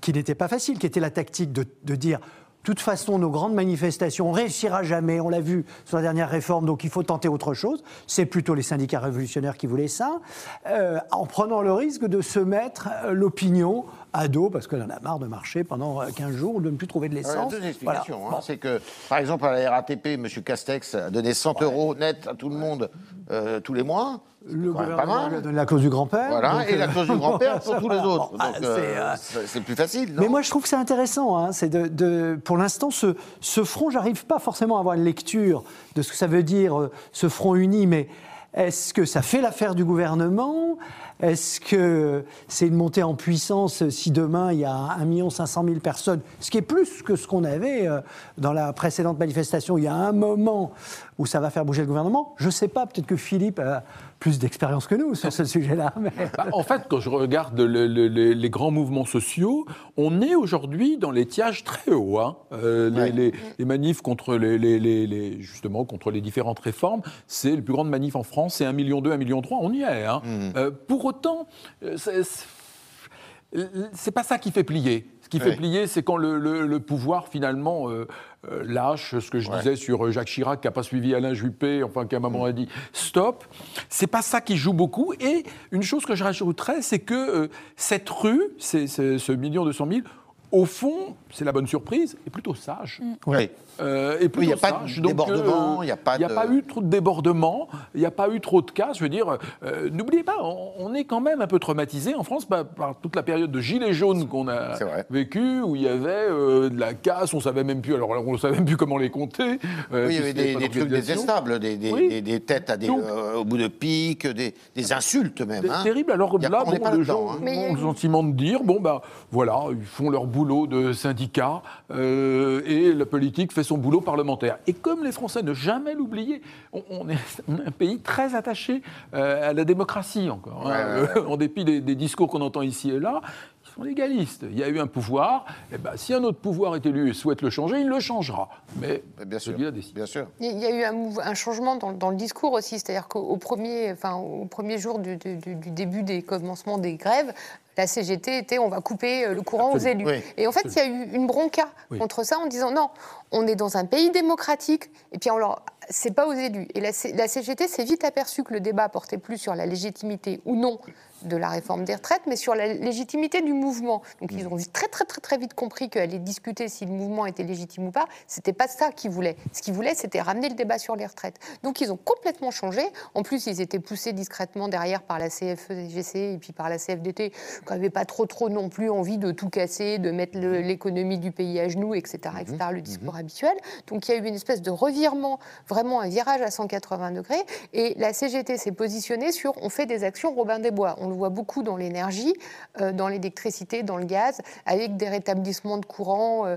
qui n'était pas facile, qui était la tactique de, de dire de toute façon, nos grandes manifestations, on réussira jamais, on l'a vu sur la dernière réforme, donc il faut tenter autre chose. C'est plutôt les syndicats révolutionnaires qui voulaient ça, euh, en prenant le risque de se mettre euh, l'opinion à dos, parce qu'on en a marre de marcher pendant 15 euh, jours ou de ne plus trouver de l'essence. Il y a deux explications. Hein. C'est que, par exemple, à la RATP, M. Castex a donné 100 euros net à tout le monde tous les mois. Le gouvernement donné la clause du grand-père. Voilà, et la clause du grand-père pour tous les autres. Ah, euh, c'est plus facile. mais moi, je trouve que c'est intéressant. Hein, c'est de, pour l'instant, ce, ce front, j'arrive pas forcément à avoir une lecture de ce que ça veut dire, euh, ce front uni, mais est-ce que ça fait l'affaire du gouvernement? Est-ce que c'est une montée en puissance si demain il y a 1 500 000 personnes, ce qui est plus que ce qu'on avait euh, dans la précédente manifestation Il y a un moment où ça va faire bouger le gouvernement Je ne sais pas, peut-être que Philippe plus d'expérience que nous sur ce sujet-là. Bah, en fait, quand je regarde les grands mouvements sociaux, on est aujourd'hui dans l'étiage très haut. Hein. Euh, les, manifs contre les, justement contre les différentes réformes, c'est le plus grande manif en France, c'est 1,2 million, 1,3 million, on y est. Hein. Mmh. Euh, pour autant, euh, c'est pas ça qui fait plier. Ce qui fait plier, c'est quand le, pouvoir finalement euh, euh, lâche ce que je disais sur euh, Jacques Chirac qui n'a pas suivi Alain Juppé, enfin qui à un moment a dit stop. C'est pas ça qui joue beaucoup. Et une chose que je rajouterais, c'est que cette rue, ce million deux cent mille, au fond, c'est la bonne surprise, est plutôt sage. Oui. Euh, et il n'y a pas de débordement, il n'y a pas de... a pas eu trop de débordement, il n'y a pas eu trop de cas. Je veux dire, euh, n'oubliez pas, on, est quand même un peu traumatisé en France par, toute la période de gilets jaunes qu'on a vécu, où il y avait euh, de la casse, on savait même plus, alors on ne savait même plus comment les compter. oui, il y avait des, trucs détestables, des, des, têtes à des, au bout de pique, des, insultes même. C'est hein. terrible. Alors là, bon, les gens hein. ont le sentiment de dire, bon ben voilà, ils font leur boulot de syndicat et la politique fait son boulot parlementaire. Et comme les Français, ne jamais l'oublier, on, est un pays très attaché euh, à la démocratie encore. Hein. en dépit des, discours qu'on entend ici et là, sont légalistes. Il y a eu un pouvoir, et eh ben, si un autre pouvoir est élu et souhaite le changer, il le changera. Mais bien sûr, bien sûr. Il y a eu un, changement dans, le discours aussi, c'est-à-dire qu'au premier, enfin, au premier jour du, du, début des commencements des grèves, la CGT était on va couper euh, le courant aux élus. Et en fait, il y a eu une bronca contre ça en disant non, on est dans un pays démocratique et puis on leur c'est pas aux élus. Et la, la CGT s'est vite aperçue que le débat portait plus sur la légitimité ou non de la réforme des retraites, mais sur la légitimité du mouvement. Donc ils ont très très très très vite compris qu'elle allait discuter si le mouvement était légitime ou pas. C'était pas ça qu'ils voulaient. Ce qu'ils voulaient, c'était ramener le débat sur les retraites. Donc ils ont complètement changé. En plus, ils étaient poussés discrètement derrière par la CFEGC et puis par la CFDT, qui n'avaient pas trop trop non plus envie de tout casser, de mettre l'économie du pays à genoux, etc., etc. Mhm. Le discours mhm. habituel. Donc il y a eu une espèce de revirement, vraiment un virage à 180 degrés. Et la CGT s'est positionnée sur on fait des actions Robin des Bois on le voit beaucoup dans l'énergie, euh, dans l'électricité, dans le gaz, avec des rétablissements de courant. euh.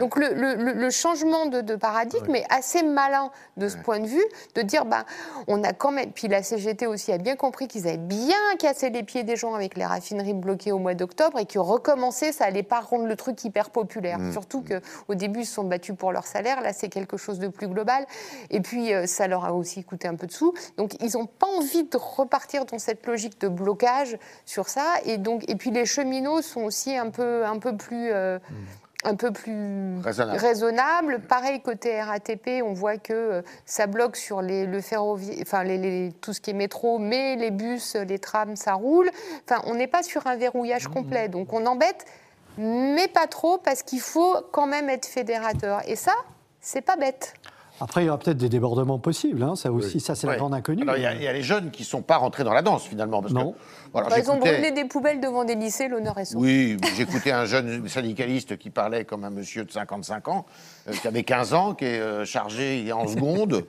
Donc le, le- le- le changement de, de paradigme est assez malin de ce point de vue, de dire, ben, on a quand même, puis la CGT aussi a bien compris qu'ils avaient bien cassé les pieds des gens avec les raffineries bloquées au mois d'octobre et que recommencer, ça allait pas rendre le truc hyper populaire. Surtout qu'au début, ils se sont battus pour leur salaire, là c'est quelque chose de plus global. Et puis euh, ça leur a aussi coûté un peu de sous. Donc ils n'ont pas envie de repartir dans cette logique de blocage sur ça. Et, donc, et puis les cheminots sont aussi un peu, un peu plus... euh, un peu plus Raisonnable. raisonnable. Pareil côté RATP, on voit que euh, ça bloque sur les, le ferroviaire, enfin les, les- tout ce qui est métro, mais les bus, les trams, ça roule. Enfin, on n'est pas sur un verrouillage complet, donc on embête, mais pas trop parce qu'il faut quand même être fédérateur. Et ça, c'est pas bête. Après, il y aura peut-être des débordements possibles. hein, Ça aussi, ça c'est la grande inconnue. Alors, il y, a- il y a les jeunes qui ne sont pas rentrés dans la danse, finalement. Parce Non. Que, voilà, ils ont brûlé des poubelles devant des lycées, l'honneur est sauf. Oui, j'écoutais un jeune syndicaliste qui parlait comme un monsieur de 55 ans, euh, qui avait 15 ans, qui est euh, chargé en seconde,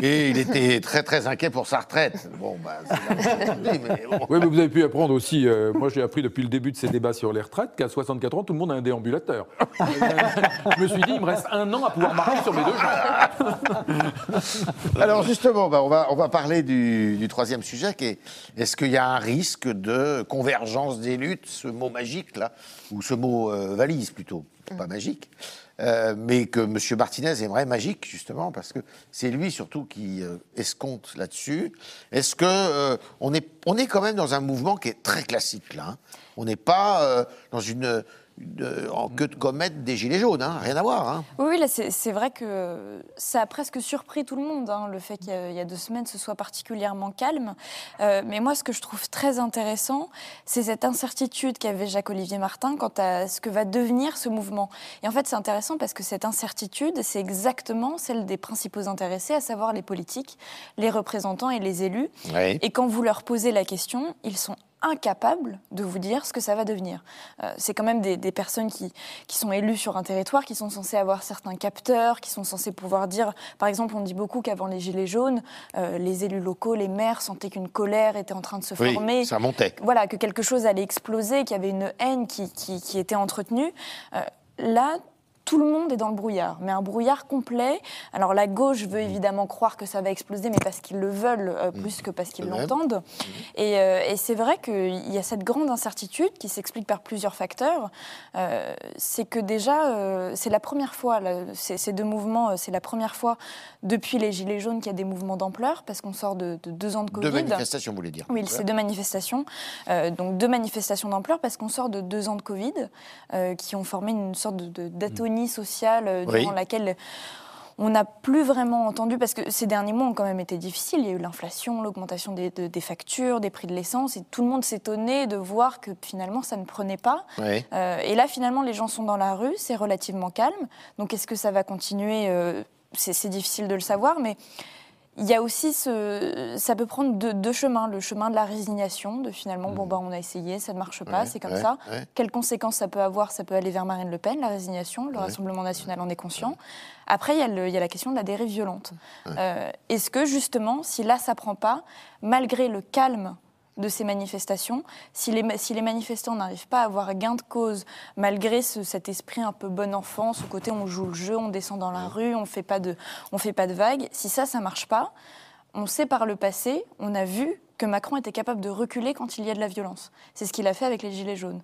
et il était très très inquiet pour sa retraite. Bon, bah, c'est mais bon. Oui, mais vous avez pu apprendre aussi, euh, moi j'ai appris depuis le début de ces débats sur les retraites qu'à 64 ans, tout le monde a un déambulateur. je me suis dit, il me reste un an à pouvoir marcher sur mes deux jambes. Alors justement, bah, on, va, on va parler du, du troisième sujet, qui est est-ce qu'il y a un risque de convergence des luttes, ce mot magique là, ou ce mot euh, valise plutôt, pas magique, euh, mais que M. Martinez aimerait magique justement, parce que c'est lui surtout qui euh, escompte là-dessus. Est-ce que on, est, on est quand même dans un mouvement qui est très classique là hein. On n'est pas euh, dans une, une- en queue de comète des gilets jaunes, hein, rien à voir. hein. Oui, oui, là, c'est vrai que ça a presque surpris tout le monde, hein, le fait qu'il y, a- il y a deux semaines, ce soit particulièrement calme. Euh, mais moi, ce que je trouve très intéressant, c'est cette incertitude qu'avait Jacques-Olivier Martin quant à ce que va devenir ce mouvement. Et en fait, c'est intéressant parce que cette incertitude, c'est exactement celle des principaux intéressés, à savoir les politiques, les représentants et les élus. Oui. Et quand vous leur posez la question, ils sont incapables de vous dire ce que ça va devenir. Euh, c'est quand même des, des personnes qui, qui sont élues sur un territoire, qui sont censées avoir certains capteurs, qui sont censés pouvoir dire, par exemple, on dit beaucoup qu'avant les Gilets jaunes, euh, les élus locaux, les maires sentaient qu'une colère était en train de se Oui, former. ça montait. Voilà, que quelque chose allait exploser, qu'il y avait une haine qui, qui, qui était entretenue. Euh, là, tout le monde est dans le brouillard, mais un brouillard complet. Alors la gauche veut évidemment croire que ça va exploser, mais parce qu'ils le veulent euh, plus que parce qu'ils l'entendent. Et, euh, et c'est vrai qu'il y a cette grande incertitude qui s'explique par plusieurs facteurs. Euh, c'est que déjà, c'est la première fois, là, ces, deux mouvements, c'est la première fois depuis les Gilets jaunes qu'il y a des mouvements d'ampleur, parce qu'on sort de, de deux ans de Covid. Deux manifestations, vous voulez dire Oui, c'est deux manifestations. Donc deux manifestations d'ampleur parce qu'on sort de deux ans de Covid qui ont formé une sorte de- de- sociale euh, Oui. durant laquelle on n'a plus vraiment entendu, parce que ces derniers mois ont quand même été difficiles. Il y a eu l'inflation, l'augmentation des, de- des factures, des prix de l'essence, et tout le monde s'étonnait de voir que finalement ça ne prenait pas. Oui. Euh, et là, finalement, les gens sont dans la rue, c'est relativement calme. Donc, est-ce que ça va continuer? Euh, c'est difficile de le savoir, mais il y a aussi ce. Ça peut prendre deux, deux chemins. Le chemin de la résignation, de finalement, bon, bah, on a essayé, ça ne marche pas, Ouais, c'est comme ouais, ça. ouais. Quelles conséquences ça peut avoir? Ça peut aller vers Marine Le Pen, la résignation. Le Rassemblement national en est conscient. Après, il y, a le- il y a la question de la dérive violente. Euh, Est-ce que, justement, si là, ça prend pas, malgré le calme de ces manifestations, si les, si les manifestants n'arrivent pas à avoir gain de cause, malgré ce- cet esprit un peu bon enfant, ce côté on joue le jeu, on descend dans la rue, on fait pas de, on fait pas de vagues, si ça, ça marche pas, on sait par le passé, on a vu que Macron était capable de reculer quand il y a de la violence. C'est ce qu'il a fait avec les Gilets jaunes.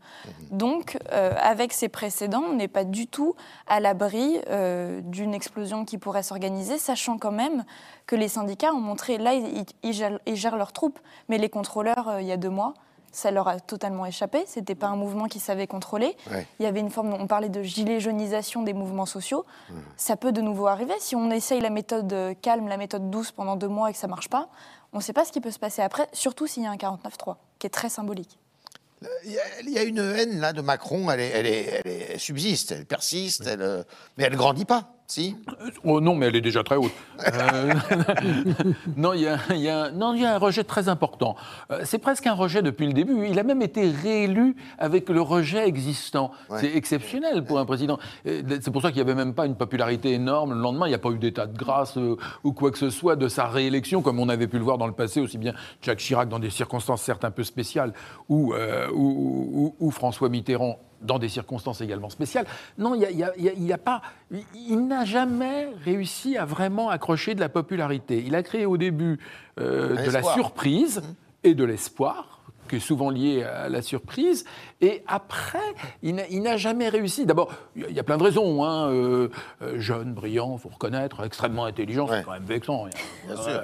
Donc, euh, avec ces précédents, on n'est pas du tout à l'abri euh, d'une explosion qui pourrait s'organiser, sachant quand même que les syndicats ont montré, là, ils, ils gèrent, ils gèrent leurs troupes, mais les contrôleurs, euh, il y a deux mois, ça leur a totalement échappé. C'était pas un mouvement qu'ils savaient contrôler. Ouais. Il y avait une forme, on parlait de gilet jaunisation des mouvements sociaux. Ça peut de nouveau arriver. Si on essaye la méthode calme, la méthode douce pendant deux mois et que ça marche pas, on ne sait pas ce qui peut se passer après, surtout s'il y a un 49-3, qui est très symbolique. Il y, a, une haine là de Macron, elle, est, elle, est, elle, est- elle subsiste, elle persiste, elle, euh, mais elle grandit pas. Si Oh non, mais elle est déjà très haute. Euh, non, il y, a- il y a un- non, il y a un rejet très important. Euh, C'est presque un rejet depuis le début. Il a même été réélu avec le rejet existant. C'est exceptionnel pour un président. C'est pour ça qu'il n'y avait même pas une popularité énorme. Le lendemain, il n'y a pas eu d'état de grâce euh, ou quoi que ce soit de sa réélection, comme on avait pu le voir dans le passé, aussi bien Jacques Chirac dans des circonstances certes un peu spéciales, ou, euh, ou- ou- ou François Mitterrand dans des circonstances également spéciales. Non, il n'y a, a- a- a pas. N'a jamais réussi à vraiment accrocher de la popularité. Il a créé au début euh, de la surprise et de l'espoir qui est souvent lié à la surprise. Et après, il n'a- jamais réussi. D'abord, il y a- plein de raisons. Hein. euh, euh, jeune, brillant, faut reconnaître, extrêmement intelligent, Ouais. c'est quand même vexant. Bien sûr.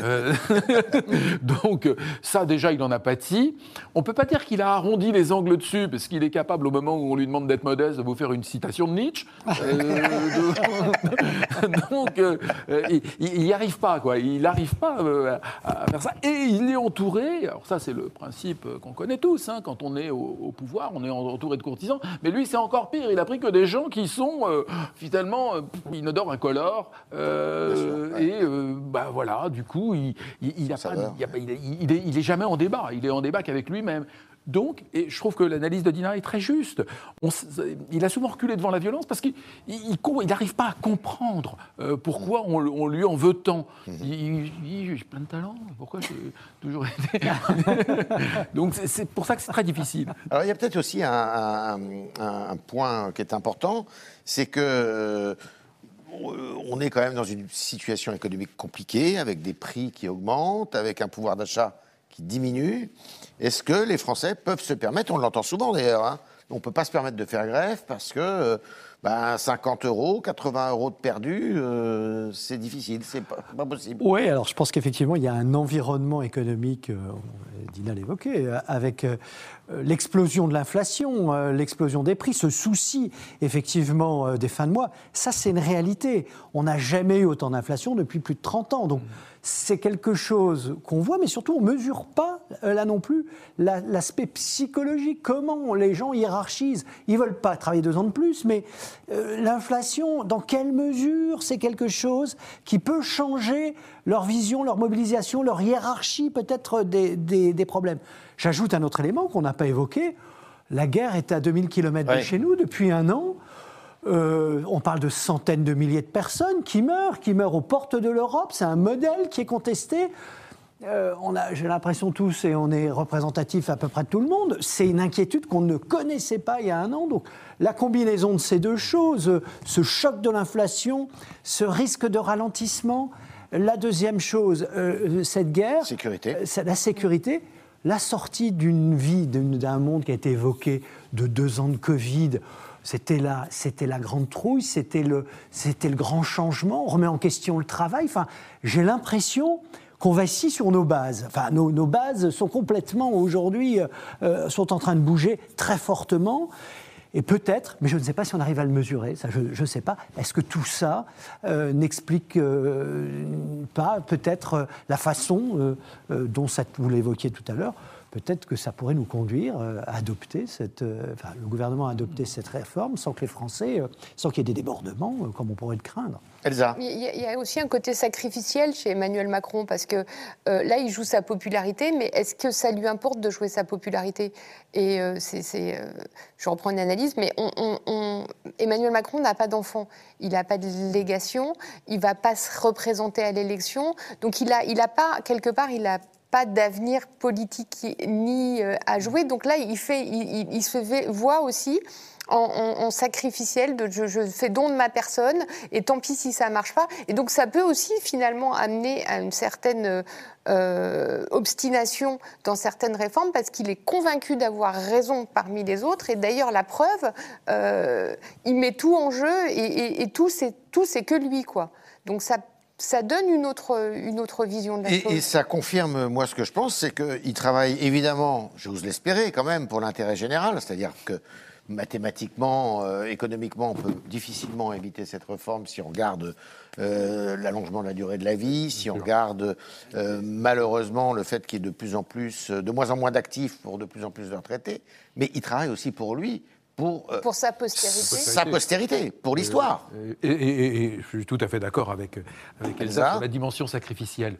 euh, donc ça déjà il en a pâti. On peut pas dire qu'il a arrondi les angles dessus parce qu'il est capable au moment où on lui demande d'être modeste de vous faire une citation de Nietzsche. Euh, de- donc il- n'y arrive pas quoi. Il n'arrive pas à, à faire ça et il est entouré. Alors ça c'est le principe qu'on connaît tous. hein, quand on est au, au pouvoir, on est entouré de courtisans. Mais lui c'est encore pire. Il a pris que des gens qui sont euh, finalement euh, inodores, incolores euh, ouais. et euh, bah voilà, du coup, il, il, il a Ça pas- va. il a pas- il est, il est- il est jamais en débat. Il est en débat qu'avec lui-même. Donc, et je trouve que l'analyse de Dina est très juste. On il a souvent reculé devant la violence parce qu'il n'arrive pas à comprendre euh, pourquoi on, lui en veut tant. Mhm. Il, il- j'ai plein de talent, pourquoi j'ai toujours été... Donc c'est- pour ça que c'est très difficile. Alors il y a peut-être aussi un, un- un- un point qui est important, c'est que euh, on est quand même dans une situation économique compliquée, avec des prix qui augmentent, avec un pouvoir d'achat qui diminue. Est-ce que les Français peuvent se permettre, on l'entend souvent d'ailleurs, hein, on ne peut pas se permettre de faire grève parce que euh, ben, 50 euros, 80 euros de perdu, euh, c'est difficile, c'est pas, pas possible. Oui, alors je pense qu'effectivement, il y a un environnement économique, euh, Dina l'évoquait, avec l'explosion de l'inflation, l'explosion des prix, ce souci effectivement des fins de mois. Ça, c'est une réalité. On n'a jamais eu autant d'inflation depuis plus de 30 ans. Donc, c'est quelque chose qu'on voit, mais surtout, on ne mesure pas, euh, là non plus, la- l'aspect psychologique. Comment les gens hiérarchisent Ils ne veulent pas travailler deux ans de plus, mais euh, l'inflation, dans quelle mesure c'est quelque chose qui peut changer leur vision, leur mobilisation, leur hiérarchie peut-être des, des- des problèmes? J'ajoute un autre élément qu'on n'a pas évoqué. La guerre est à 2000 km de Ouais. chez nous depuis un an. Euh, on parle de centaines de milliers de personnes qui meurent, qui meurent aux portes de l'Europe. C'est un modèle qui est contesté. Euh, on a, j'ai l'impression tous, et on est représentatif à peu près de tout le monde, c'est une inquiétude qu'on ne connaissait pas il y a un an. Donc la combinaison de ces deux choses, ce choc de l'inflation, ce risque de ralentissement, la deuxième chose, euh, cette guerre, Sécurité. euh, la sécurité, la sortie d'une vie, d'un monde qui a été évoqué de deux ans de Covid. C'était la, c'était la grande trouille, c'était le, c'était le grand changement. On remet en question le travail. Enfin, j'ai l'impression qu'on va ici sur nos bases. Enfin, nos, nos bases sont complètement aujourd'hui euh, euh, sont en train de bouger très fortement. Et peut-être, mais je ne sais pas si on arrive à le mesurer, ça je ne sais pas, est-ce que tout ça euh, n'explique pas peut-être la façon dont ça, vous l'évoquiez tout à l'heure, peut-être que ça pourrait nous conduire euh, à adopter cette, euh, enfin le gouvernement a adopté cette réforme sans que les Français, euh, sans qu'il y ait des débordements comme on pourrait le craindre. Elsa. Il y, a, aussi un côté sacrificiel chez Emmanuel Macron parce que euh, là, il joue sa popularité, mais est-ce que ça lui importe de jouer sa popularité? Et euh, c'est, c'est, euh, je reprends une analyse, mais on- on- on- Emmanuel Macron n'a pas d'enfant, il n'a pas de légation, il va pas se représenter à l'élection, donc il a, il a pas quelque part, il a pas d'avenir politique ni euh, à jouer. Donc là, il, fait, il, se voit aussi en, sacrificiel je, fais don de ma personne et tant pis si ça marche pas. Et donc ça peut aussi finalement amener à une certaine euh, obstination dans certaines réformes parce qu'il est convaincu d'avoir raison parmi les autres. Et d'ailleurs, la preuve, euh, il met tout en jeu et, et- et tout, c'est tout, c'est que lui, quoi. Donc ça. Ça donne une autre, une autre vision de la chose. Et, et ça confirme, moi, ce que je pense, c'est qu'il travaille évidemment, j'ose l'espérer quand même, pour l'intérêt général, c'est-à-dire que mathématiquement, euh, économiquement, on peut difficilement éviter cette réforme si on regarde euh, l'allongement de la durée de la vie, si on regarde euh, malheureusement le fait qu'il y ait de plus en plus, de moins en moins d'actifs pour de plus en plus de retraités. Mais il travaille aussi pour lui, pour, euh, Pour sa postérité. sa postérité, pour l'histoire. Et, et- et- et je suis tout à fait d'accord avec, avec Elsa Elsa sur la dimension sacrificielle.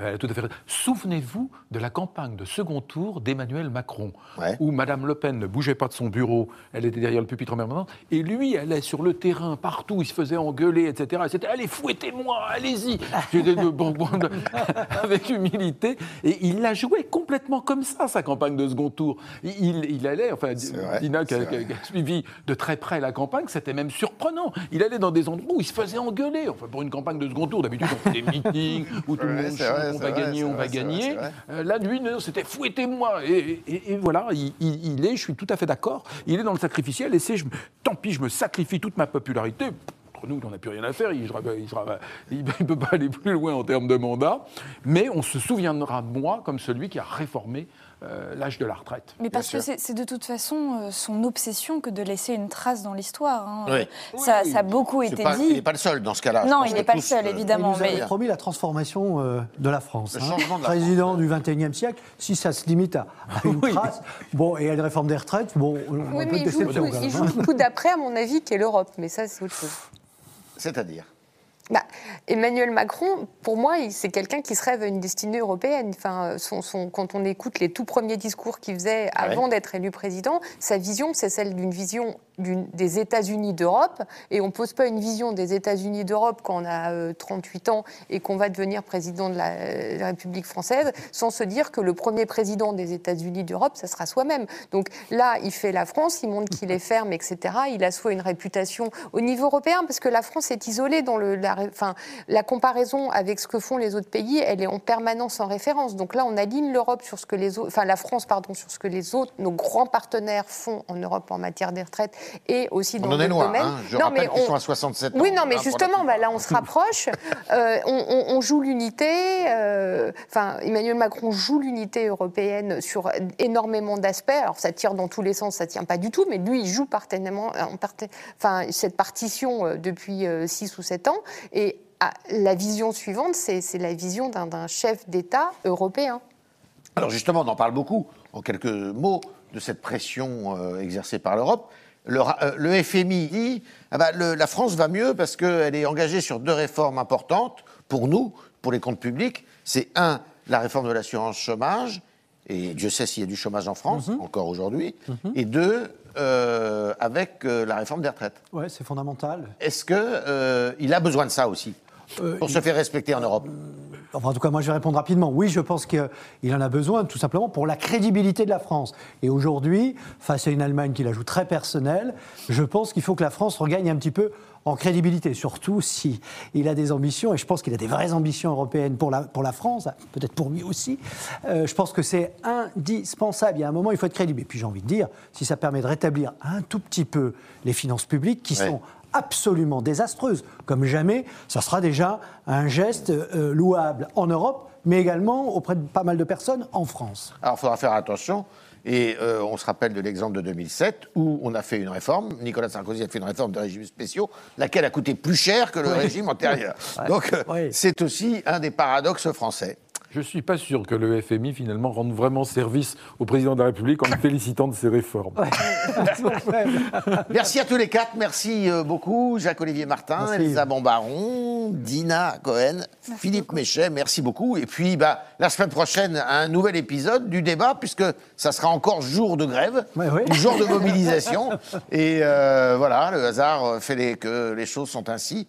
Euh, Elle a tout à fait. Souvenez-vous de la campagne de second tour d'Emmanuel Macron, Ouais. où Madame Le Pen ne bougeait pas de son bureau, elle était derrière le pupitre en permanence, et lui allait sur le terrain, partout, il se faisait engueuler, etc. Et C'était Allez, fouettez-moi, allez-y J'étais de- bon, bon, de- Avec humilité. Et il l'a joué complètement comme ça, sa campagne de second tour. Il, il allait, enfin, vrai, Dina, qui a, qui suivi de très près la campagne, c'était même surprenant. Il allait dans des endroits où il se faisait engueuler. Enfin, pour une campagne de second tour, d'habitude, on fait des meetings où tout le monde on va vrai, gagner, on vrai, va gagner. vrai. Là, lui, c'était fouettez-moi. Et, et- et voilà, il, est, je suis tout à fait d'accord, il est dans le sacrificiel et c'est, je tant pis, je me sacrifie toute ma popularité. Entre nous, il n'en a plus rien à faire, il ne peut pas aller plus loin en termes de mandat, mais on se souviendra de moi comme celui qui a réformé euh, l'âge de la retraite. Mais parce sûr. que c'est de toute façon euh, son obsession que de laisser une trace dans l'histoire. hein. Oui. Ça, Oui. ça a beaucoup été pas- il dit. n'est pas le seul dans ce cas-là. Non, il n'est pas le seul, euh, Il évidemment. nous avait mais- promis la transformation euh, de la France. Le changement de la Président du XXIe siècle, si ça se limite à, à une trace, bon, et à une réforme des retraites, bon, on Oui, peut mais il joue, il joue hein. le coup d'après, à mon avis, qui est l'Europe. Mais ça, c'est autre chose. C'est-à-dire? Bah, Emmanuel Macron, pour moi, c'est quelqu'un qui se rêve à une destinée européenne. Enfin, son, son- quand on écoute les tout premiers discours qu'il faisait Ah ouais. avant d'être élu président, sa vision, c'est celle d'une vision des États-Unis d'Europe. Et on ne pose pas une vision des États-Unis d'Europe quand on a euh, 38 ans et qu'on va devenir président de la, euh, la République française sans se dire que le premier président des États-Unis d'Europe, ça sera soi-même. Donc là, il fait la France, il montre qu'il est ferme, etc. Il assoit une réputation au niveau européen parce que la France est isolée dans le, la, enfin, la comparaison avec ce que font les autres pays, elle est en permanence en référence. Donc là, on aligne l'Europe sur ce que les enfin la France, pardon, sur ce que les autres, nos grands partenaires font en Europe en matière des retraits et aussi On dans en est loin. domaines. hein. Je Non, rappelle mais on- sont à 67 ans. oui, non, mais hein, justement, bah, là, on se rapproche. Euh, on, on- on joue l'unité. euh, Enfin, Emmanuel Macron joue l'unité européenne sur énormément d'aspects. Alors, ça tire dans tous les sens, ça tient pas du tout, mais lui, il joue partenairement, parte- enfin, cette partition euh, depuis 6 ou 7 ans. Et ah, la vision suivante, c'est la vision d'un d'un chef d'État européen. Alors justement, on en parle beaucoup, en quelques mots, de cette pression euh, exercée par l'Europe. Le, euh, le FMI dit ah bah, le- la France va mieux parce qu'elle est engagée sur deux réformes importantes pour nous, pour les comptes publics. C'est un, la réforme de l'assurance chômage, et Dieu sait s'il y a du chômage en France, encore aujourd'hui, et deux, euh, avec euh, la réforme des retraites. Ouais, c'est fondamental. Est-ce qu'il a besoin de ça aussi? Euh, pour se faire respecter en Europe Enfin, en tout cas, moi, je vais répondre rapidement. Oui, je pense qu'il en a besoin, tout simplement, pour la crédibilité de la France. Et aujourd'hui, face à une Allemagne qui la joue très personnelle, je pense qu'il faut que la France regagne un petit peu en crédibilité, surtout si il a des ambitions, et je pense qu'il a des vraies ambitions européennes pour la, pour la France, peut-être pour lui aussi. Euh, je pense que c'est indispensable. Il y a un moment, il faut être crédible. Et puis, j'ai envie de dire, si ça permet de rétablir un tout petit peu les finances publiques, qui Ouais. sont absolument désastreuse, comme jamais, ça sera déjà un geste euh, louable en Europe, mais également auprès de pas mal de personnes en France. Alors, il faudra faire attention. Et euh, on se rappelle de l'exemple de 2007 où on a fait une réforme. Nicolas Sarkozy a fait une réforme des régimes spéciaux, laquelle a coûté plus cher que le régime antérieur. Donc, euh, Oui. c'est aussi un des paradoxes français. Je ne suis pas sûr que le FMI, finalement, rende vraiment service au président de la République en le félicitant de ses réformes. Merci à tous les quatre. Merci euh, beaucoup. Jacques-Olivier Martin, Merci. Elsa Bombaron, Dina Cohen, Philippe Méchet. Merci beaucoup. Et puis, bah, la semaine prochaine, un nouvel épisode du débat, puisque ça sera encore jour de grève, jour de mobilisation. Et euh, voilà, le hasard fait les- que les choses sont ainsi.